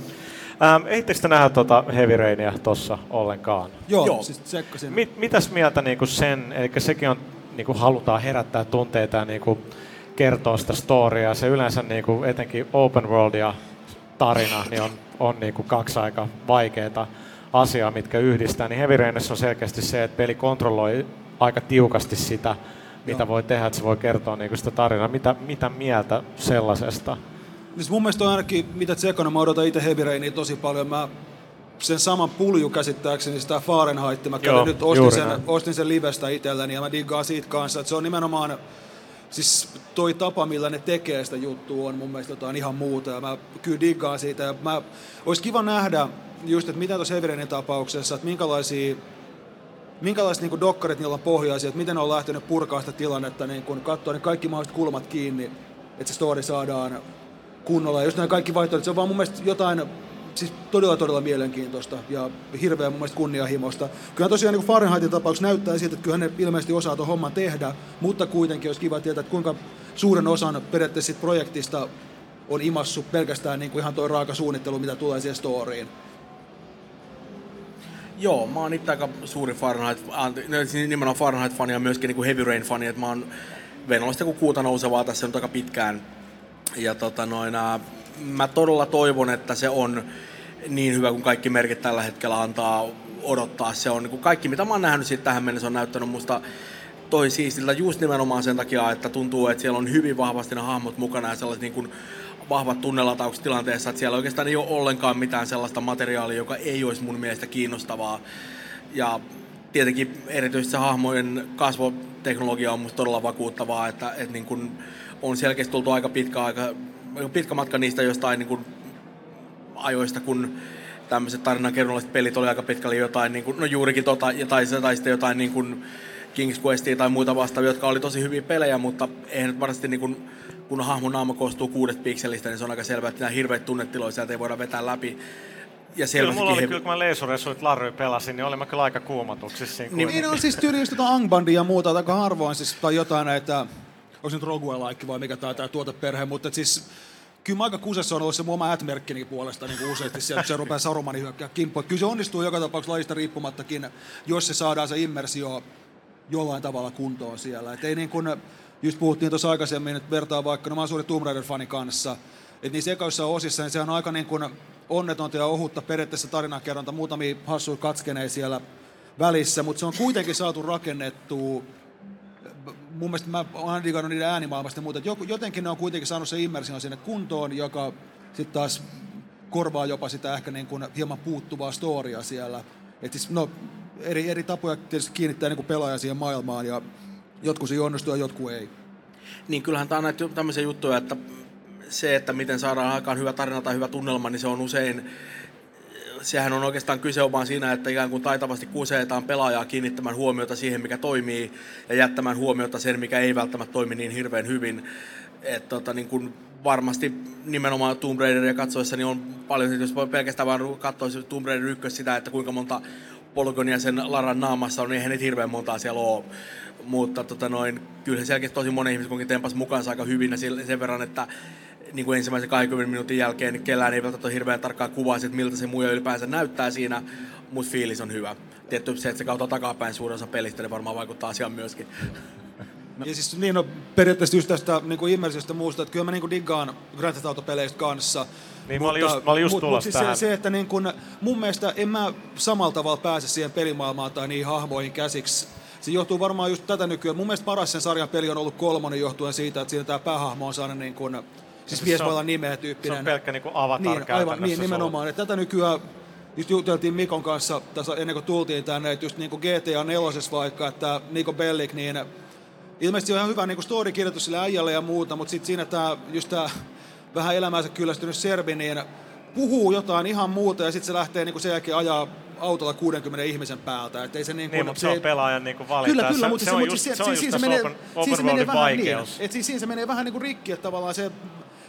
Ähm, Eittekö te nähdä tuota Heavy Rainia tuossa ollenkaan? Joo, Joo. siis tsekkasin. Mit, mitäs mieltä niinku sen, eli sekin on, niinku halutaan herättää tunteita ja niinku kertoa sitä storya. Se yleensä niinku, etenkin open world ja tarina niin on, on niinku kaksi aika vaikeaa asiaa, mitkä yhdistää. Niin Heavy Rainissa on selkeästi se, että peli kontrolloi aika tiukasti sitä, mitä Joo. voi tehdä, että se voi kertoa niin sitä tarinaa. Mitä, mitä mieltä sellaisesta? Siis mun mielestä on ainakin, mitä Tsekona, mä odotan itse Heavy Rainia tosi paljon. Mä sen saman pulju käsittääkseni, sitä Fahrenheit, mä Joo, nyt ostin sen, ostin sen livestä itselleni ja mä diggaan siitä kanssa, että se on nimenomaan siis toi tapa, millä ne tekee sitä juttua on mun mielestä jotain ihan muuta ja mä kyllä diggaan siitä ja mä, olisi kiva nähdä just, että mitä tuossa Heavy tapauksessa, että minkälaisia minkälaiset niin dokkarit niillä on pohjaisia, että miten ne on lähtenyt purkaa sitä tilannetta, niin kun katsoa ne kaikki mahdolliset kulmat kiinni, että se story saadaan kunnolla. Ja just nämä kaikki vaihtoehdot, se on vaan mun mielestä jotain siis todella todella mielenkiintoista ja hirveän mun mielestä kunnianhimoista. Kyllä tosiaan niin Fahrenheitin tapauksessa näyttää siltä, että kyllä ne ilmeisesti osaa tuon homman tehdä, mutta kuitenkin olisi kiva tietää, että kuinka suuren osan periaatteessa projektista on imassu pelkästään niin kuin ihan toi raaka suunnittelu, mitä tulee siihen storyin. Joo, mä oon itse aika suuri Fahrenheit, no, siis nimenomaan Fahrenheit-fani ja myöskin niin kuin Heavy Rain-fani, että mä oon venäläistä kuin kuuta nousevaa tässä nyt aika pitkään. Ja tota noin, mä todella toivon, että se on niin hyvä kuin kaikki merkit tällä hetkellä antaa odottaa. Se on niin kuin kaikki, mitä mä oon nähnyt siitä tähän mennessä, on näyttänyt musta toi siistiltä just nimenomaan sen takia, että tuntuu, että siellä on hyvin vahvasti ne hahmot mukana ja sellaiset niin kuin vahvat tunnelataukset tilanteessa, että siellä oikeastaan ei ole ollenkaan mitään sellaista materiaalia, joka ei olisi mun mielestä kiinnostavaa. Ja tietenkin erityisesti se hahmojen kasvoteknologia on musta todella vakuuttavaa, että, että niin kun on selkeästi tultu aika pitkä, aika, pitkä matka niistä jostain niin kun ajoista, kun tämmöiset tarinankerronnalliset pelit oli aika pitkälle jotain, niin kun, no juurikin tota, tai, tai sitten jotain niin kun King's Questia tai muita vastaavia, jotka oli tosi hyviä pelejä, mutta eihän nyt varmasti niin kun, kun hahmon naama koostuu kuudesta pikselistä, niin se on aika selvää, että nämä hirveät tunnetiloja sieltä ei voida vetää läpi. Ja kyllä mulla oli, he... kyllä kun mä Leisuressuit Larry pelasin, niin olin mä kyllä aika kuumatuksissa. Niin, niin on siis tyyli just tota Angbandia ja muuta aika harvoin, siis, tai jotain näitä, onko nyt Rogue vai mikä tämä, tämä tuoteperhe, mutta siis kyllä mä aika kusessa on ollut se mun oma ätmerkkini puolesta niin useasti sieltä, se rupeaa Sarumani hyökkää kimppuun. Kyllä se onnistuu joka tapauksessa lajista riippumattakin, jos se saadaan se immersio jollain tavalla kuntoon siellä. Et ei niin kuin, just puhuttiin tuossa aikaisemmin, että vertaa vaikka, no mä oon suuri Tomb Raider-fani kanssa, että niissä ekoissa osissa, niin se on aika niin kuin onnetonta ja ohutta periaatteessa tarinankerronta, muutamia hassuja katskenee siellä välissä, mutta se on kuitenkin saatu rakennettua mun mielestä mä oon digannut niiden äänimaailmasta muuta, että jotenkin ne on kuitenkin saanut se immersion sinne kuntoon, joka sitten taas korvaa jopa sitä ehkä niin kuin hieman puuttuvaa storia siellä. Et siis, no, eri, eri tapoja tietysti kiinnittää niin kuin pelaaja siihen maailmaan ja jotkut se onnistuu ja jotkut ei. Niin kyllähän tämä on näitä tämmöisiä juttuja, että se, että miten saadaan aikaan hyvä tarina tai hyvä tunnelma, niin se on usein sehän on oikeastaan kyse vaan siinä, että ikään kuin taitavasti kuseetaan pelaajaa kiinnittämään huomiota siihen, mikä toimii, ja jättämään huomiota sen, mikä ei välttämättä toimi niin hirveän hyvin. Et tota, niin kun varmasti nimenomaan Tomb Raideria katsoessa niin on paljon, jos pelkästään vaan katsoa Tomb Raider 1 sitä, että kuinka monta polygonia sen Laran naamassa on, niin eihän niitä hirveän montaa siellä ole. Mutta tota noin, kyllä se selkeästi tosi moni ihminen kuitenkin tempas mukaansa aika hyvin ja sen verran, että niin kuin ensimmäisen 20 minuutin jälkeen niin kellään ei välttämättä ole hirveän tarkkaan kuvaa, että miltä se muija ylipäänsä näyttää siinä, mutta fiilis on hyvä. Tietty se, että se kautta takapäin suurin osa pelistä, niin varmaan vaikuttaa asiaan myöskin. No. Ja siis niin, no, periaatteessa just tästä niin kuin immersiosta muusta, että kyllä mä niin kuin diggaan Grand Theft Auto-peleistä kanssa. Niin, mutta, mä olin just, mä olin just mut, mut siis se, se, että niin kun, mun mielestä en mä samalla tavalla pääse siihen pelimaailmaan tai niihin hahmoihin käsiksi. Se johtuu varmaan just tätä nykyään. Mun mielestä paras sen sarjan peli on ollut kolmonen johtuen siitä, että siinä tämä päähahmo on saanut niin kun, Siis mies voi olla nimeä tyyppinen. Se on pelkkä niin avatar niin, aivan, niin, nimenomaan. Että tätä nykyään just juteltiin Mikon kanssa tässä ennen kuin tultiin tänne, että just niin kuin GTA 4 vaikka, että Niko Bellic, niin ilmeisesti on ihan hyvä niin story-kirjoitus sille äijälle ja muuta, mutta sitten siinä tämä, just tämä vähän elämäänsä kyllästynyt serbi, niin puhuu jotain ihan muuta ja sitten se lähtee niin sen jälkeen ajaa autolla 60 ihmisen päältä. Et ei se niin, kuin, niin, mutta se, se on pelaajan niin kuin valinta. Kyllä, kyllä, mutta se, se, on just, se, se, on siis, just se menee, open, siis se menee vähän niin, että siis siinä se menee vähän niin kuin rikki, että tavallaan se,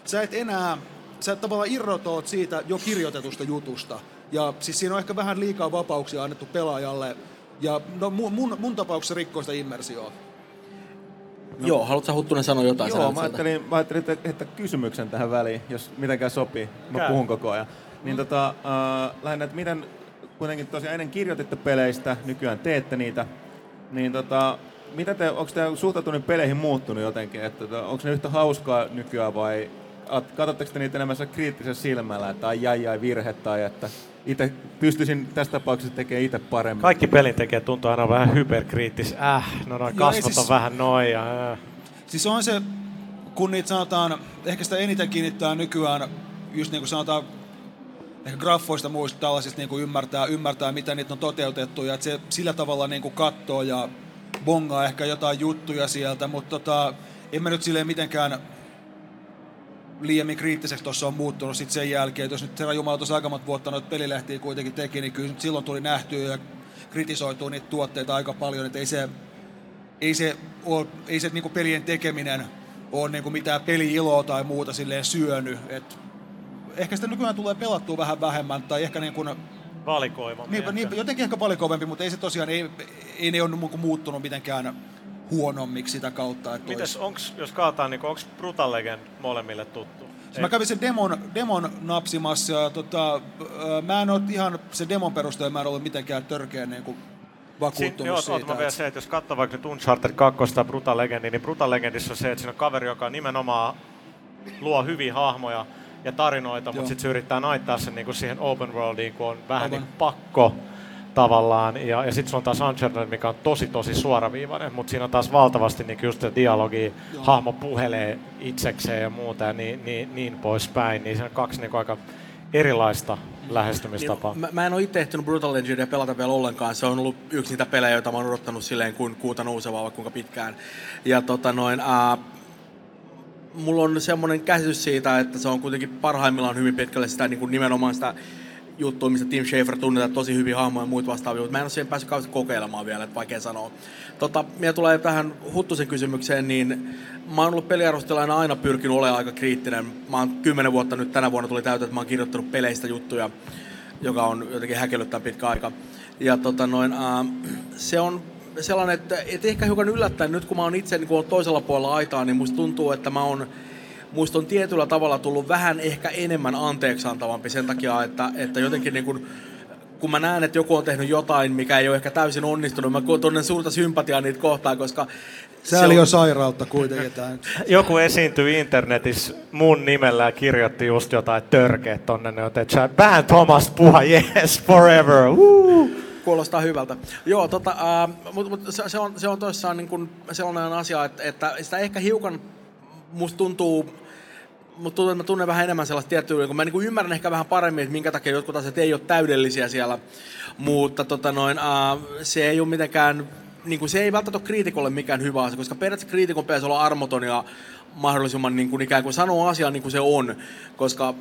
sä et enää, sä et tavallaan irrotoot siitä jo kirjoitetusta jutusta. Ja siis siinä on ehkä vähän liikaa vapauksia annettu pelaajalle. Ja no, mun, mun, mun tapauksessa rikkoo sitä immersioa. No. Joo, haluatko Huttunen sanoa jotain? Joo, mä ajattelin, mä ajattelin että, että kysymyksen tähän väliin, jos mitenkään sopii. Mä Käy. puhun koko ajan. Niin tota, äh, lähinnä, että miten kuitenkin tosiaan ennen kirjoititte peleistä, nykyään teette niitä, niin tota, mitä te, onko te suhtautuminen peleihin muuttunut jotenkin? Että, että onko ne yhtä hauskaa nykyään vai katsotteko te niitä enemmän kriittisellä silmällä, että ai ai ai virhe tai että itse pystyisin tässä tapauksessa tekemään itse paremmin? Kaikki pelin tekee tuntuu aina vähän hyperkriittis. Äh, no noin kasvot siis, on vähän noin ja äh. Siis on se, kun niitä sanotaan, ehkä sitä eniten kiinnittää nykyään, just niin kuin sanotaan, ehkä graffoista muista tällaisista niin kuin ymmärtää, ymmärtää, mitä niitä on toteutettu ja että se sillä tavalla niin kuin katsoo ja bongaa ehkä jotain juttuja sieltä, mutta tota, en mä nyt silleen mitenkään liiemmin kriittiseksi tuossa on muuttunut sit sen jälkeen, että jos nyt herra Jumala tuossa aika monta vuotta noita pelilehtiä kuitenkin teki, niin kyllä silloin tuli nähtyä ja kritisoitua niitä tuotteita aika paljon, että ei se, ei se, ole, ei se niinku pelien tekeminen ole niinku mitään peli-iloa tai muuta silleen syönyt, Et ehkä sitä nykyään tulee pelattua vähän vähemmän, tai ehkä niin kuin valikoivampi. Niin, niin, jotenkin ehkä valikoivampi, mutta ei se tosiaan, ei, ei ne ole muuttunut mitenkään huonommiksi sitä kautta. Että Mites, olisi... onks, jos kaataan, niin onko Brutal Legend molemmille tuttu? Siis mä kävin sen demon, demon napsimassa ja tota, mä en ole ihan sen demon perusteella mä en ollut mitenkään törkeä niin kuin vakuuttunut Siin, joo, siitä. siitä, vielä se, että jos katsoo vaikka nyt Uncharted 2 tai Brutal Legendi, niin Brutal Legendissa on se, että siinä on kaveri, joka nimenomaan luo hyviä hahmoja ja tarinoita, mutta Joo. sitten se yrittää naittaa sen niinku siihen open worldiin, kun on vähän Aivan. niin pakko tavallaan. Ja, ja sitten sulla on taas Uncharted, mikä on tosi tosi suoraviivainen, mutta siinä on taas valtavasti niin just sitä dialogia, hahmo puhelee itsekseen ja muuta ja niin, niin, niin poispäin. Niin se on kaksi niin aika erilaista lähestymistapaa. Niin, mä, mä en ole itse ehtinyt Brutal Legendia pelata vielä ollenkaan. Se on ollut yksi niitä pelejä, joita mä oon odottanut silleen kuin kuuta nousevaa vaikka kuinka pitkään. Ja tota noin, ää, mulla on semmoinen käsitys siitä, että se on kuitenkin parhaimmillaan hyvin pitkälle sitä niin kuin nimenomaan sitä juttua, mistä Tim Schafer tunnetaan tosi hyvin hahmoja ja muut vastaavia, mutta mä en ole siihen päässyt kauheasti kokeilemaan vielä, että vaikea sanoa. Tota, mitä tulee tähän Huttusen kysymykseen, niin mä oon ollut peliarvostajana aina pyrkinyt olemaan aika kriittinen. Mä oon kymmenen vuotta nyt tänä vuonna tuli täyteen, että mä oon kirjoittanut peleistä juttuja, joka on jotenkin häkellyttävän pitkä aika. Ja tota noin, ää, se on sellainen, että, että ehkä hiukan yllättäen nyt kun mä oon itse niin kun oon toisella puolella aitaa, niin musta tuntuu, että mä oon musta on tietyllä tavalla tullut vähän ehkä enemmän anteeksiantavampi sen takia, että, että jotenkin niin kuin, kun mä näen, että joku on tehnyt jotain, mikä ei ole ehkä täysin onnistunut, mä tunnen suurta sympatiaa niitä kohtaan, koska Sääli on sairautta kuitenkin. Tämä. Joku esiintyi internetissä mun nimellä ja kirjoitti just jotain törkeet tonne. Ne on tehty, Ban Thomas puha, yes, forever. Woo! Kuulostaa hyvältä. Joo, tota, äh, mutta mut se, se, on, se on toissaan niin kuin sellainen asia, että, että sitä ehkä hiukan musta tuntuu, mutta tuntuu, että mä tunnen vähän enemmän sellaista tiettyä, kun mä niin kuin ymmärrän ehkä vähän paremmin, että minkä takia jotkut asiat ei ole täydellisiä siellä, mutta tota noin, äh, se ei ole mitenkään, niin kuin se ei välttämättä ole kriitikolle mikään hyvä asia, koska periaatteessa kriitikon pitäisi olla armoton ja mahdollisimman niin kuin ikään kuin sanoa asian niin kuin se on, koska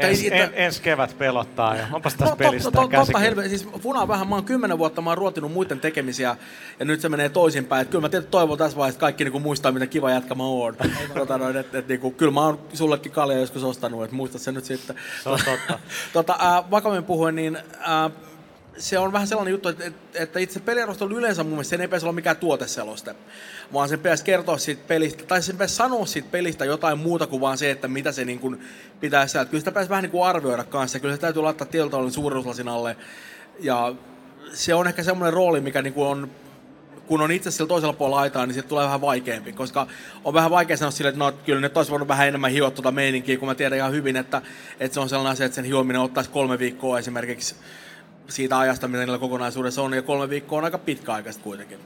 tai- Ens, että- en, ensi kevät pelottaa ja onpas No, tässä totta, pelistä totta, totta käsikirja. helvetti. Siis Funa vähän, mä oon kymmenen vuotta, mä oon ruotinut muiden tekemisiä ja nyt se menee toisinpäin. Et kyllä mä tietysti toivon tässä vaiheessa, että kaikki niinku muistaa, mitä kiva jätkä mä oon. tota, noin, et, et, niinku, kyllä mä oon sullekin kalja joskus ostanut, että muista sen nyt sitten. Se on totta. tota, äh, vakavammin puhuen, niin äh, se on vähän sellainen juttu, että, että- itse peliarvostelu yleensä mun mielestä sen ei pitäisi olla mikään tuoteseloste, vaan sen pitäisi kertoa siitä pelistä, tai sen pitäisi sanoa siitä pelistä jotain muuta kuin vaan se, että mitä se niin kuin pitäisi sieltä. Kyllä sitä pitäisi vähän niin kuin arvioida kanssa, kyllä se täytyy laittaa tavalla suuruuslasin alle, ja se on ehkä semmoinen rooli, mikä niin kuin on kun on itse sillä toisella puolella aitaa, niin siitä tulee vähän vaikeampi, koska on vähän vaikea sanoa sille, että no, kyllä nyt olisi voinut vähän enemmän hioa tuota meininkiä, kun mä tiedän ihan hyvin, että, että se on sellainen asia, että sen hiominen ottaisi kolme viikkoa esimerkiksi siitä ajasta, mitä niillä kokonaisuudessa on, ja kolme viikkoa on aika pitkä aikaista kuitenkin.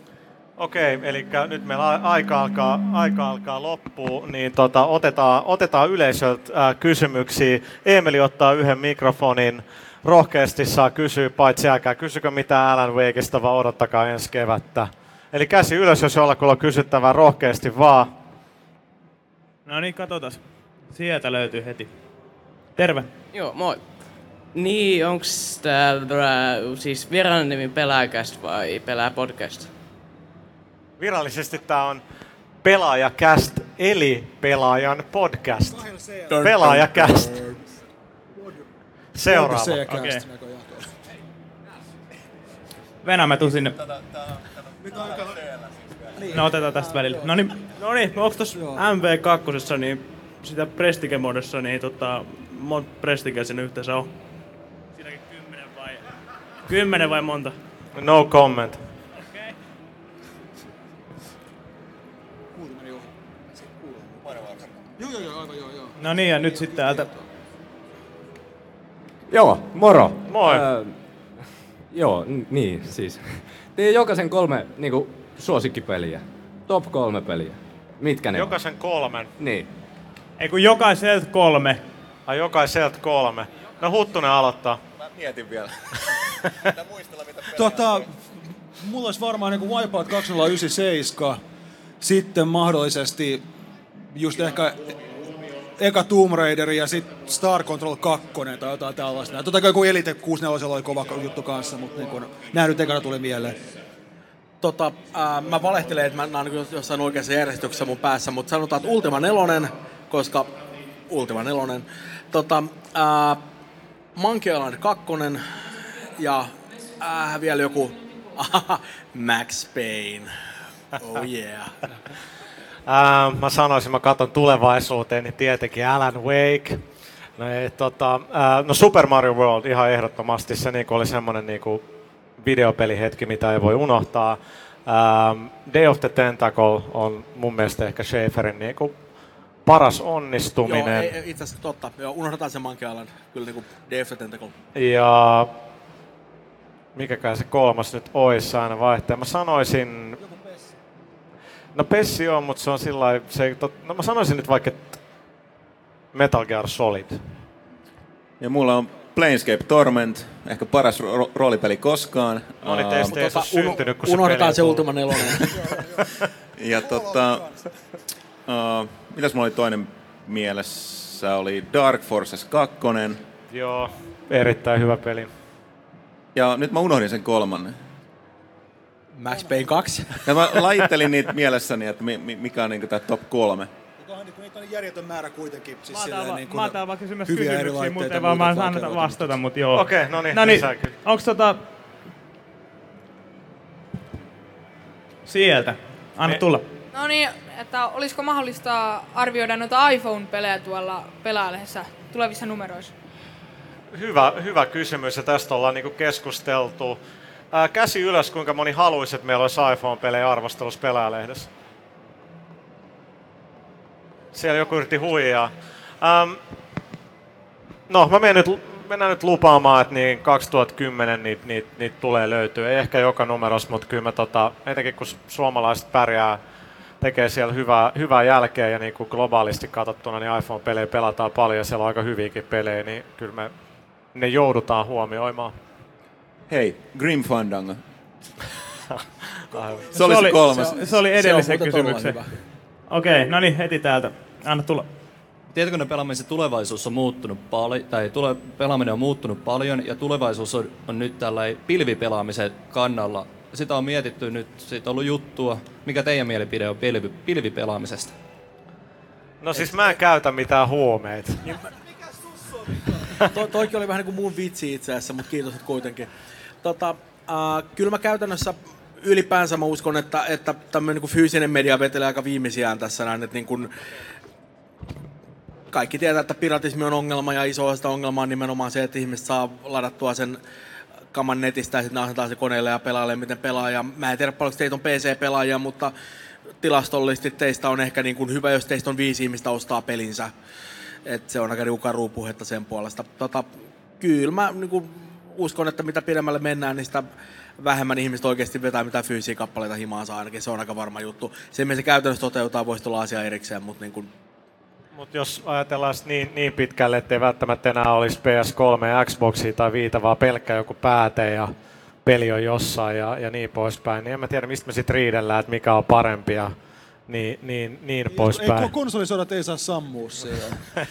Okei, eli nyt meillä aika alkaa, aika alkaa loppua, niin tota, otetaan, otetaan yleisöltä ää, kysymyksiä. Emeli ottaa yhden mikrofonin, rohkeasti saa kysyä, paitsi älkää kysykö mitään Alan Wakeista, vaan odottakaa ensi kevättä. Eli käsi ylös, jos jollakulla on kysyttävää, rohkeasti vaan. No niin, katsotaan. Sieltä löytyy heti. Terve. Joo, moi. Niin, onks tää siis virallinen nimi Pelaajakäst vai Pelaa Podcast? Virallisesti tämä on Pelaajakäst, eli pelaajan podcast. Pelaajakäst. Seuraava. Tuossa. Venä, mä tuun sinne. No otetaan tästä välillä. No niin, no niin onks tos MV2, niin sitä Prestige-modossa, niin tota, monta Prestige siinä yhteensä on? Kymmenen vai? Monta? No comment. Kuuluu meni ohi. Joo, joo, joo, aivan joo, joo. No niin, ja nyt sitten täältä. Joo, moro. Moi. Öö, joo, n- niin siis. Tein jokaisen kolme niinku, suosikkipeliä. Top kolme peliä. Mitkä ne Jokaisen kolmen. on? Niin. Ei kun jokaiselta kolme. Ai jokaiselta kolme. No Huttunen aloittaa. Mietin vielä. Tota, mulla olisi varmaan niin Wipeout 2097, sitten mahdollisesti just ehkä eka Tomb Raider ja sitten Star Control 2 tai jotain tällaista. Totta kai joku Elite 64 oli kova juttu kanssa, mutta niin kun, nämä nyt ekana tuli mieleen. Tota, ää, mä valehtelen, että mä nää on niin jossain oikeassa järjestyksessä mun päässä, mutta sanotaan, että Ultima 4, koska Ultima 4. Tota, ää, Monkey Island 2 ja ää, vielä joku Max Payne. Oh yeah. Ää, mä sanoisin, mä katson tulevaisuuteen, niin tietenkin Alan Wake. No, ei, tota, ää, no Super Mario World ihan ehdottomasti, se niinku oli semmoinen niinku videopelihetki, mitä ei voi unohtaa. Ää, Day of the Tentacle on mun mielestä ehkä Schaeferin niinku paras onnistuminen. Joo, ei, itse asiassa totta. Joo, unohdetaan se Monkey Island. Kyllä niin kuin Day of the Tentacle. Ja mikäkään se kolmas nyt ois aina vaihtaa. Mä sanoisin... No Pessi on, mutta se on sillä se tot... No mä sanoisin nyt vaikka että Metal Gear Solid. Ja mulla on Planescape Torment, ehkä paras ro- roolipeli koskaan. No niin, teistä ei Tota, se syntynyt, kun se unohdetaan se. Ultima 4. Ja tota, uh, mitäs mulla oli toinen mielessä? Oli Dark Forces 2. Joo, erittäin hyvä peli. Ja nyt mä unohdin sen kolmannen. Max Payne 2. Ja mä lajittelin niitä mielessäni, että mi- mi- mikä on niinku tää top kolme. Onkohan niin kuin järjetön määrä kuitenkin. Siis Mä otan, niin mä otan hyviä eri kysymyksiä, mutta ei vaan mä vastata, mutta joo. Okei, no niin, no niin lisää kyllä. onks tota... Sieltä. Anna Me- tulla. No niin, että olisiko mahdollista arvioida noita iPhone-pelejä tuolla pelaajalehdessä tulevissa numeroissa? Hyvä, hyvä kysymys ja tästä ollaan niinku keskusteltu. Ää, käsi ylös, kuinka moni haluaisi, että meillä olisi iPhone-pelejä arvostelussa pelaajalehdessä. Siellä joku yritti huijaa. Ähm, no, mä menen nyt, mennään nyt lupaamaan, että niin 2010 niitä niit, niit tulee löytyä. Ei ehkä joka numerossa, mutta kyllä mä tota, etenkin kun suomalaiset pärjää, tekee siellä hyvää, hyvää jälkeä ja niin kuin globaalisti katsottuna, niin iPhone-pelejä pelataan paljon ja siellä on aika hyviäkin pelejä, niin kyllä me ne joudutaan huomioimaan. Hei, Grim Fandango. Se oli se kolmas. Se, se oli Se on edellisen kysymyksen. Okei, no niin, heti täältä. Anna tulla. Tietokonepelaamisen tulevaisuus on muuttunut paljon, tai tule, pelaaminen on muuttunut paljon, ja tulevaisuus on, on nyt tällä pilvipelaamisen kannalla. Sitä on mietitty nyt, siitä on ollut juttua. Mikä teidän mielipide on pilvi, pilvipelaamisesta? No siis mä en käytä mitään huumeita. to, toikin oli vähän niin kuin mun vitsi itse asiassa, mutta kiitos nyt kuitenkin. Tota, äh, kyllä mä käytännössä ylipäänsä mä uskon, että, että tämmöinen niin fyysinen media vetelee aika viimeisiään tässä näin, että niin kuin, kaikki tietää, että piratismi on ongelma ja iso osa ongelmaa on nimenomaan se, että ihmiset saa ladattua sen kaman netistä ja sitten ne asetetaan se koneelle ja pelaalle, miten pelaa. Ja mä en tiedä paljonko teitä on PC-pelaajia, mutta tilastollisesti teistä on ehkä niin kuin hyvä, jos teistä on viisi ihmistä ostaa pelinsä. Et se on aika niinku karua puhetta sen puolesta. Tota, kyllä mä niinku uskon, että mitä pidemmälle mennään, niin sitä vähemmän ihmiset oikeasti vetää mitään fyysisiä kappaleita himaansa ainakin. Se on aika varma juttu. Se, miten se käytännössä toteutetaan, voisi olla asia erikseen, mutta niin kuin, jos ajatellaan niin, niin pitkälle, ettei välttämättä enää olisi PS3 ja Xboxia tai viitä, vaan pelkkä joku pääte ja peli on jossain ja, ja niin poispäin, niin en mä tiedä, mistä me sitten riidellään, että mikä on parempi ja niin, niin, niin Ei, poispäin. konsolisodat ei saa sammua siellä.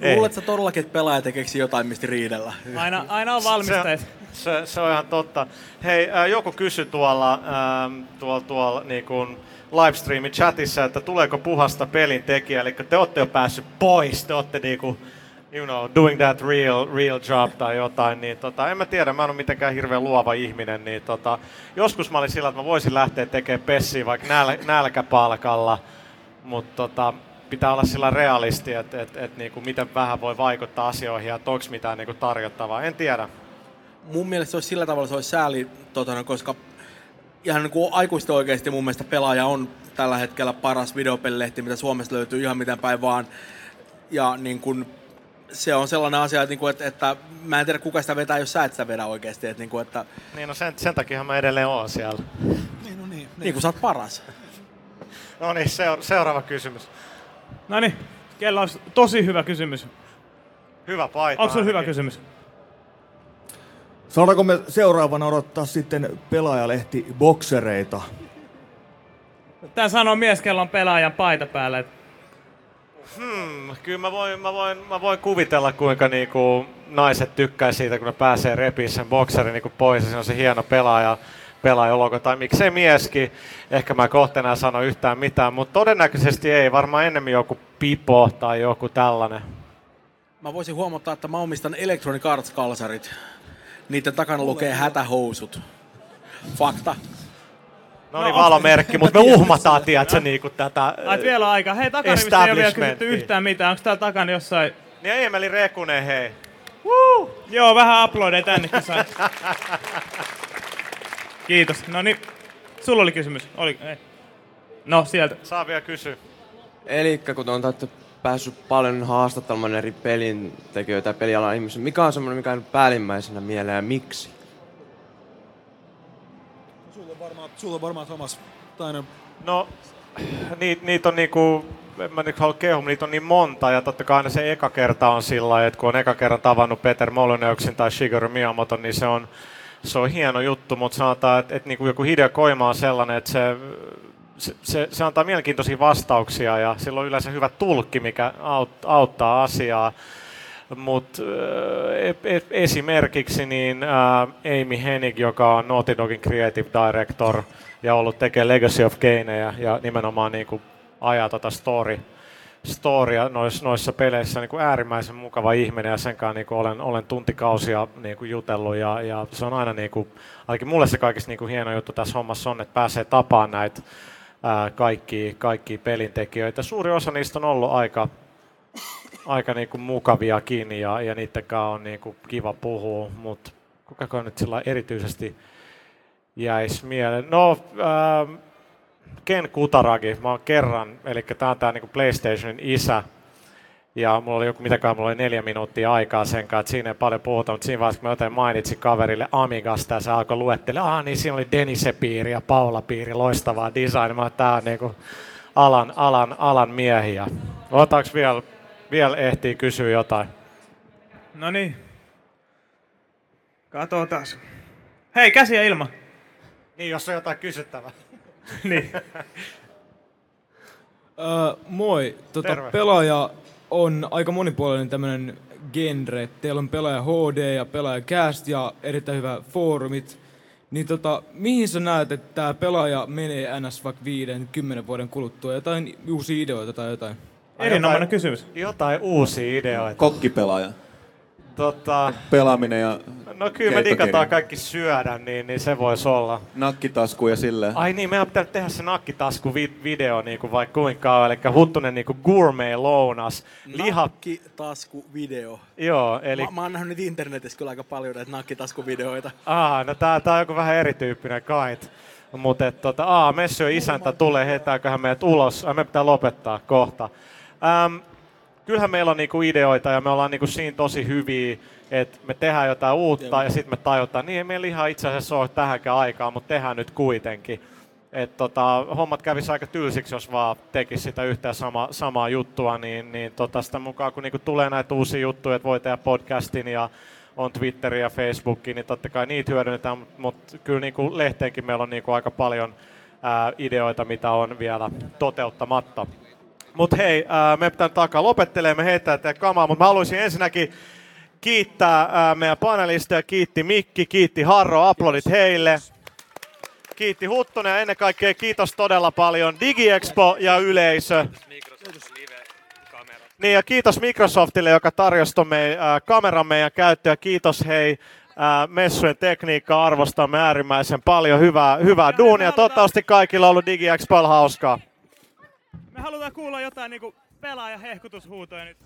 Ei. luuletko sä todellakin, että pelaaja keksii jotain, mistä riidellä? Aina, aina on valmistajat. Se, se, se on ihan totta. Hei, äh, joku kysyi tuolla, ähm, tuolla, tuolla niin kuin livestreamin chatissa, että tuleeko puhasta pelin tekijä, eli te olette jo päässyt pois, te olette niinku, you know, doing that real, real job tai jotain, niin tota, en mä tiedä, mä en ole mitenkään hirveän luova ihminen, niin tota, joskus mä olin sillä, että mä voisin lähteä tekemään pessiä vaikka näl, nälkäpalkalla, mutta tota, pitää olla sillä realisti, että et, et, niinku, miten vähän voi vaikuttaa asioihin ja onko mitään niinku, tarjottavaa, en tiedä. mun mielestä se olisi sillä tavalla se olisi sääli, totana, koska ihan niin kuin aikuisten oikeasti mun mielestä pelaaja on tällä hetkellä paras videopelilehti, mitä Suomesta löytyy ihan miten päin vaan. Ja niin kuin, se on sellainen asia, että, niin kuin, että, että mä en tiedä kuka sitä vetää, jos sä et sitä vedä oikeasti. Että, niin kuin, että, Niin no sen, sen takia mä edelleen oon siellä. niin, no niin. niin kuin sä oot paras. No niin, seura- seuraava kysymys. No niin, kello on tosi hyvä kysymys. Hyvä paita. Onko sulla hyvä kysymys? Saadaanko me seuraavana odottaa sitten pelaajalehti boksereita? Tää sanoo mies, kello on pelaajan paita päällä. et Hmm, kyllä mä voin, mä voin, mä voin kuvitella, kuinka niinku naiset tykkää siitä, kun ne pääsee repiä sen bokserin niinku pois se on se hieno pelaaja, pelaajalogo, tai miksei mieskin. Ehkä mä kohta enää sano yhtään mitään, mutta todennäköisesti ei. Varmaan enemmän joku pipo tai joku tällainen. Mä voisin huomauttaa, että mä omistan Electronic Arts-kalsarit. Niiden takana lukee hätähousut. Fakta. No niin, valomerkki, mutta me uhmataan, tiedätkö, niinku tätä Ai, vielä on aika. Hei, takarivistä ei ole vielä kysytty yhtään mitään. Onko täällä takana jossain... Niin Emeli Rekunen, hei. Joo, vähän uploadeja tännekin sai. Kiitos. No niin, sulla oli kysymys. Oli, ei. No, sieltä. Saa vielä kysyä. Eli kun on täyttä päässyt paljon haastattelemaan eri pelintekijöitä ja pelialan ihmisiä, mikä on semmoinen, mikä on päällimmäisenä mieleen ja miksi? Sulla on varmaan, Thomas Tainen. No, niitä niit on niinku, en mä nyt halua kehua, niitä on niin monta, ja totta kai aina se eka kerta on sillä että kun on eka kerran tavannut Peter Molyneuxin tai Shigeru Miyamoto, niin se on, se on hieno juttu, mutta sanotaan, että, että niinku joku Hideo Koima on sellainen, että se, se, se, se antaa mielenkiintoisia vastauksia, ja sillä on yleensä hyvä tulkki, mikä aut, auttaa asiaa. Mutta äh, esimerkiksi niin äh, Amy Hennig, joka on Naughty Dogin creative director ja ollut tekee Legacy of Kaneja ja nimenomaan niin kuin ajaa tota story, storya noissa, noissa peleissä niin kuin äärimmäisen mukava ihminen ja sen kanssa niin kuin olen, olen tuntikausia niin kuin jutellut ja, ja se on aina niin kuin, ainakin mulle se kaikista niin kuin hieno juttu tässä hommassa on, että pääsee tapaamaan näitä kaikki, kaikki pelintekijöitä. Suuri osa niistä on ollut aika, aika niin kuin mukaviakin ja, ja niiden kanssa on niin kuin kiva puhua, mutta kuka nyt sillä erityisesti jäisi mieleen? No, ähm, Ken Kutaragi, mä oon kerran, eli tää on tää niinku PlayStationin isä, ja mulla oli joku, mitäkään, mulla oli neljä minuuttia aikaa sen kanssa, että siinä ei paljon puhuta, mutta siinä vaiheessa, kun mä joten mainitsin kaverille Amigasta, ja se alkoi luettele, ah niin siinä oli Denise Piiri ja Paula Piiri, loistavaa design, mä tää on niinku alan, alan, alan miehiä. Otetaanko vielä, vielä ehtii kysyä jotain? No niin. Katsotaan. Hei, käsiä ilma. Niin, jos on jotain kysyttävää. niin. Öö, moi. Tota, Terve. pelaaja on aika monipuolinen tämmönen genre. Teillä on pelaaja HD ja pelaaja cast ja erittäin hyvä foorumit. Niin tota, mihin sä näet, että tämä pelaaja menee NS vaikka viiden, kymmenen vuoden kuluttua? Jotain uusia ideoita tai jotain? Erinomainen kysymys. Jotain uusia ideoita. Kokkipelaaja. Tota, Pelaaminen ja no kyllä me digataan kaikki syödä, niin, niin se voisi olla. Nakkitasku ja silleen. Ai niin, meidän pitää tehdä se nakkitasku vi- video niin kuin vaikka kuinka on, eli huttunen niin kuin gourmet lounas. Liha, Nakkitasku-video. joo, eli... Mä, mä oon nähnyt internetissä kyllä aika paljon näitä nakkitaskuvideoita. Aa, no tää, tää on joku vähän erityyppinen kait. Mutta tota, aa, Messio isäntä tulee, heitääköhän meidät ulos. Ai, me pitää lopettaa kohta. Ähm, kyllähän meillä on niinku ideoita ja me ollaan niinku siinä tosi hyviä, että me tehdään jotain uutta ja sitten me tajutaan, niin ei meillä ihan itse asiassa ole tähänkään aikaa, mutta tehdään nyt kuitenkin. Et tota, hommat kävisi aika tylsiksi, jos vaan tekisi sitä yhtä ja sama, samaa juttua, niin, niin tota, sitä mukaan kun niinku tulee näitä uusia juttuja, että voi tehdä podcastin ja on Twitteri ja Facebooki, niin totta kai niitä hyödynnetään, mutta mut kyllä niinku lehteenkin meillä on niinku aika paljon ää, ideoita, mitä on vielä toteuttamatta. Mutta hei, ää, me pitää nyt alkaa lopettelemaan, me heittää teidän kamaa, mutta mä haluaisin ensinnäkin kiittää ää, meidän panelisteja, kiitti Mikki, kiitti Harro, aplodit heille. Kiitti Huttunen ja ennen kaikkea kiitos todella paljon DigiExpo ja yleisö. Niin ja kiitos Microsoftille, joka tarjosi meidän, äh, kameran meidän käyttöön. Kiitos hei äh, messujen tekniikkaa, arvostamme äärimmäisen paljon. Hyvää, hyvää duunia. Toivottavasti kaikilla on ollut DigiExpo hauskaa. Me halutaan kuulla jotain niinku pelaaja hehkutushuutoja nyt.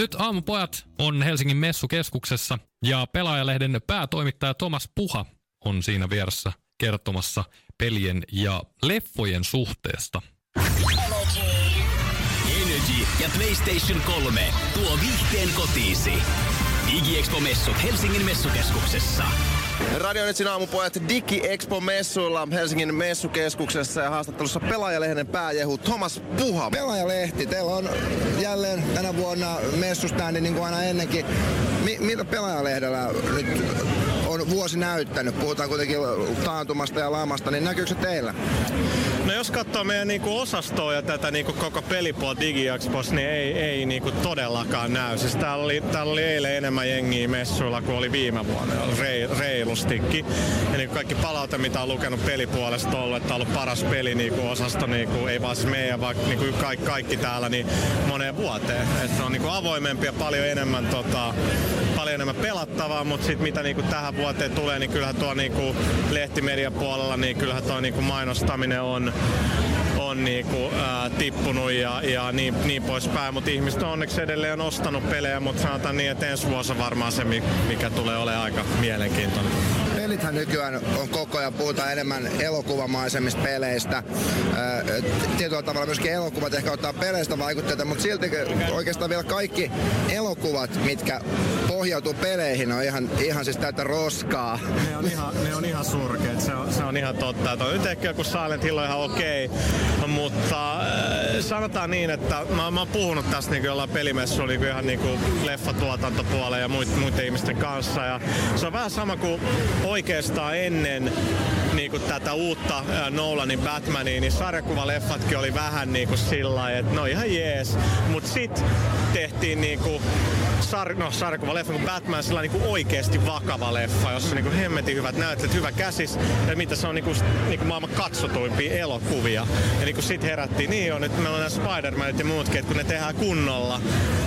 Nyt aamupojat on Helsingin messukeskuksessa ja pelaajalehden päätoimittaja Thomas Puha on siinä vieressä kertomassa pelien ja leffojen suhteesta. Energy ja PlayStation 3 tuo viihteen kotiisi. Digiexpo-messut Helsingin messukeskuksessa. Radionetsin aamupojat Digi Expo messuilla Helsingin messukeskuksessa ja haastattelussa pelaajalehden pääjehu Thomas Puha. Pelaajalehti, teillä on jälleen tänä vuonna messuständi niin kuin aina ennenkin. Mi- mitä pelaajalehdellä nyt on vuosi näyttänyt? Puhutaan kuitenkin taantumasta ja lamasta, niin näkyykö se teillä? No jos katsoo meidän niinku osastoa ja tätä niinku koko pelipuolta DigiExpos, niin ei, ei niinku todellakaan näy. Siis täällä oli, täällä oli eilen enemmän jengiä messuilla kuin oli viime vuonna, Rei, reilustikin. Ja niinku kaikki palaute, mitä on lukenut pelipuolesta on ollut, että on ollut paras peli niinku osasto, niinku, ei vaan siis meidän, vaan niinku kaikki, kaikki täällä, niin moneen vuoteen. Et se on niinku avoimempi ja paljon enemmän, tota, paljon enemmän pelattavaa, mutta sitten mitä niinku tähän vuoteen tulee, niin kyllähän tuo niinku lehtimedian puolella, niin kyllähän tuo niinku mainostaminen on on niinku, ää, tippunut ja, ja niin, niin poispäin, mutta ihmiset on onneksi edelleen ostanut pelejä, mutta sanotaan niin, että ensi vuosi on varmaan se, mikä tulee olemaan aika mielenkiintoinen. Pelithän nykyään on koko ajan, puhutaan enemmän elokuvamaisemmista peleistä. Tietyllä tavalla myöskin elokuvat ehkä ottaa peleistä vaikutteita, mutta silti oikeastaan vielä kaikki elokuvat, mitkä pohjautuu peleihin, on ihan, ihan siis täyttä roskaa. Ne on ihan, ne on ihan surkeet, se on, se on ihan totta. Että nyt ehkä joku Silent Hill on ihan okei, okay, mutta sanotaan niin, että mä, mä oon puhunut tästä niin jollain pelimessuilla niin ihan niin leffatuotantopuoleen ja muiden, muiden ihmisten kanssa. Ja se on vähän sama kuin oikeastaan ennen niin kuin tätä uutta Nolanin Batmania, niin sarjakuvaleffatkin oli vähän niin kuin sillä että no ihan jees. Mut sit tehtiin niin kuin sar, no, sarjakuvaleffa kuin Batman, sillä niin kuin oikeasti vakava leffa, jossa on niin hemmetin hyvät näyttelijät, hyvä käsis, ja mitä se on niin kuin, niin kuin maailman katsotuimpia elokuvia. Ja niin kuin sit herättiin, niin on, että meillä on nämä Spider-Manit ja muutkin, että kun ne tehdään kunnolla,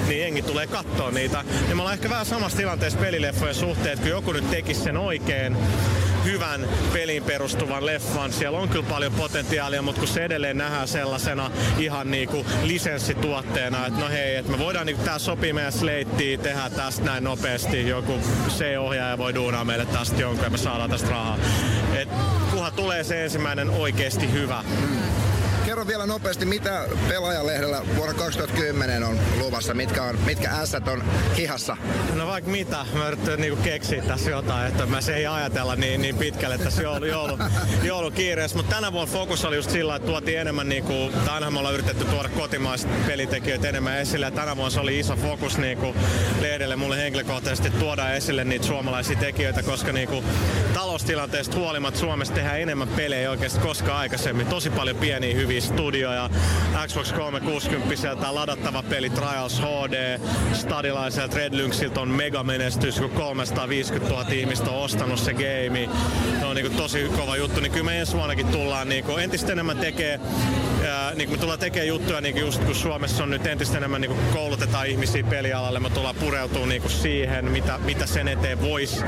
niin jengi tulee katsoa niitä. Ja me ollaan ehkä vähän samassa tilanteessa pelileffojen suhteen, että kun joku nyt tekisi sen oikein, hyvän peliin perustuvan leffan. Siellä on kyllä paljon potentiaalia, mutta kun se edelleen nähdään sellaisena ihan niinku lisenssituotteena, että no hei, että me voidaan niinku tää sopii meidän sleittiin, tehdä tästä näin nopeasti, joku C-ohjaaja voi duunaa meille tästä jonkun ja me saadaan tästä rahaa. Et kunhan tulee se ensimmäinen oikeasti hyvä. Kerro vielä nopeasti, mitä pelaajalehdellä vuonna 2010 on luvassa, mitkä, on, mitkä ässät on hihassa? No vaikka mitä, mä yritän niinku keksiä tässä jotain, että mä se ei ajatella niin, niin pitkälle tässä joulu, joulu, joulukiireessä. Mutta tänä vuonna fokus oli just sillä, että tuotiin enemmän, niinku, tai aina me ollaan yritetty tuoda kotimaiset pelitekijöitä enemmän esille. Ja tänä vuonna se oli iso fokus niinku, lehdelle mulle henkilökohtaisesti tuoda esille niitä suomalaisia tekijöitä, koska niinku, taloustilanteesta huolimatta Suomessa tehdään enemmän pelejä oikeasti koskaan aikaisemmin. Tosi paljon pieniä hyviä studioja, Xbox 360 sieltä ladattava peli Trials HD, stadilaiselta Red Lynxiltä on mega menestys, kun 350 000 ihmistä on ostanut se game. Se on niinku tosi kova juttu, niin kyllä me ensi vuonnakin tullaan niinku entistä enemmän tekee ja, niin me tullaan tekemään juttuja, niin just kun Suomessa on nyt entistä enemmän niin koulutetaan ihmisiä pelialalle, me tullaan pureutumaan niin siihen, mitä, mitä sen eteen voisi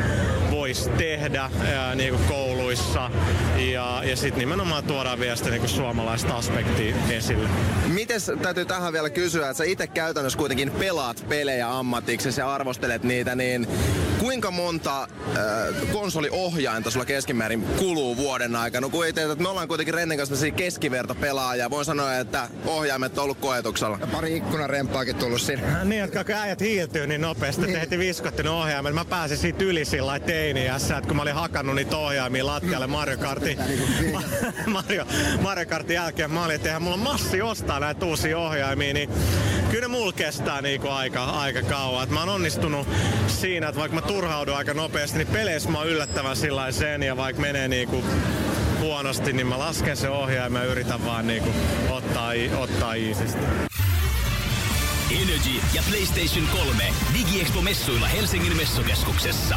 vois tehdä ää, niin kouluissa. Ja, ja sitten nimenomaan tuodaan vielä sitä niin suomalaista aspektia esille. Mites täytyy tähän vielä kysyä, että sä itse käytännössä kuitenkin pelaat pelejä ammatiksi ja arvostelet niitä, niin kuinka monta äh, konsoliohjainta sulla keskimäärin kuluu vuoden aikana? No, kun ei teitä, että me ollaan kuitenkin Rennen kanssa keskiverto pelaajia. Voin sanoa, että ohjaimet on ollut koetuksella. Ja pari ikkunarempaakin tullut siinä. Niin, että kun äijät hiiltyy niin nopeasti, niin. heti viskottanut ohjaimet. Mä pääsin siitä yli sillä teiniässä, että kun mä olin hakannut niitä ohjaimia lattialle Mario Kartin, Mario, Mario Kartin jälkeen, mä olin, että eihän mulla massi ostaa näitä uusia ohjaimia, niin kyllä ne mulla kestää niinku aika, aika kauan. Et mä oon onnistunut siinä, että vaikka mä turhaudun aika nopeasti, niin peleissä mä oon yllättävän sillä sen ja vaikka menee niinku huonosti, niin mä lasken se ohjaimen ja yritän vaan niinku ottaa, ottaa iisisti. Energy ja PlayStation 3 DigiExpo-messuilla Helsingin messukeskuksessa.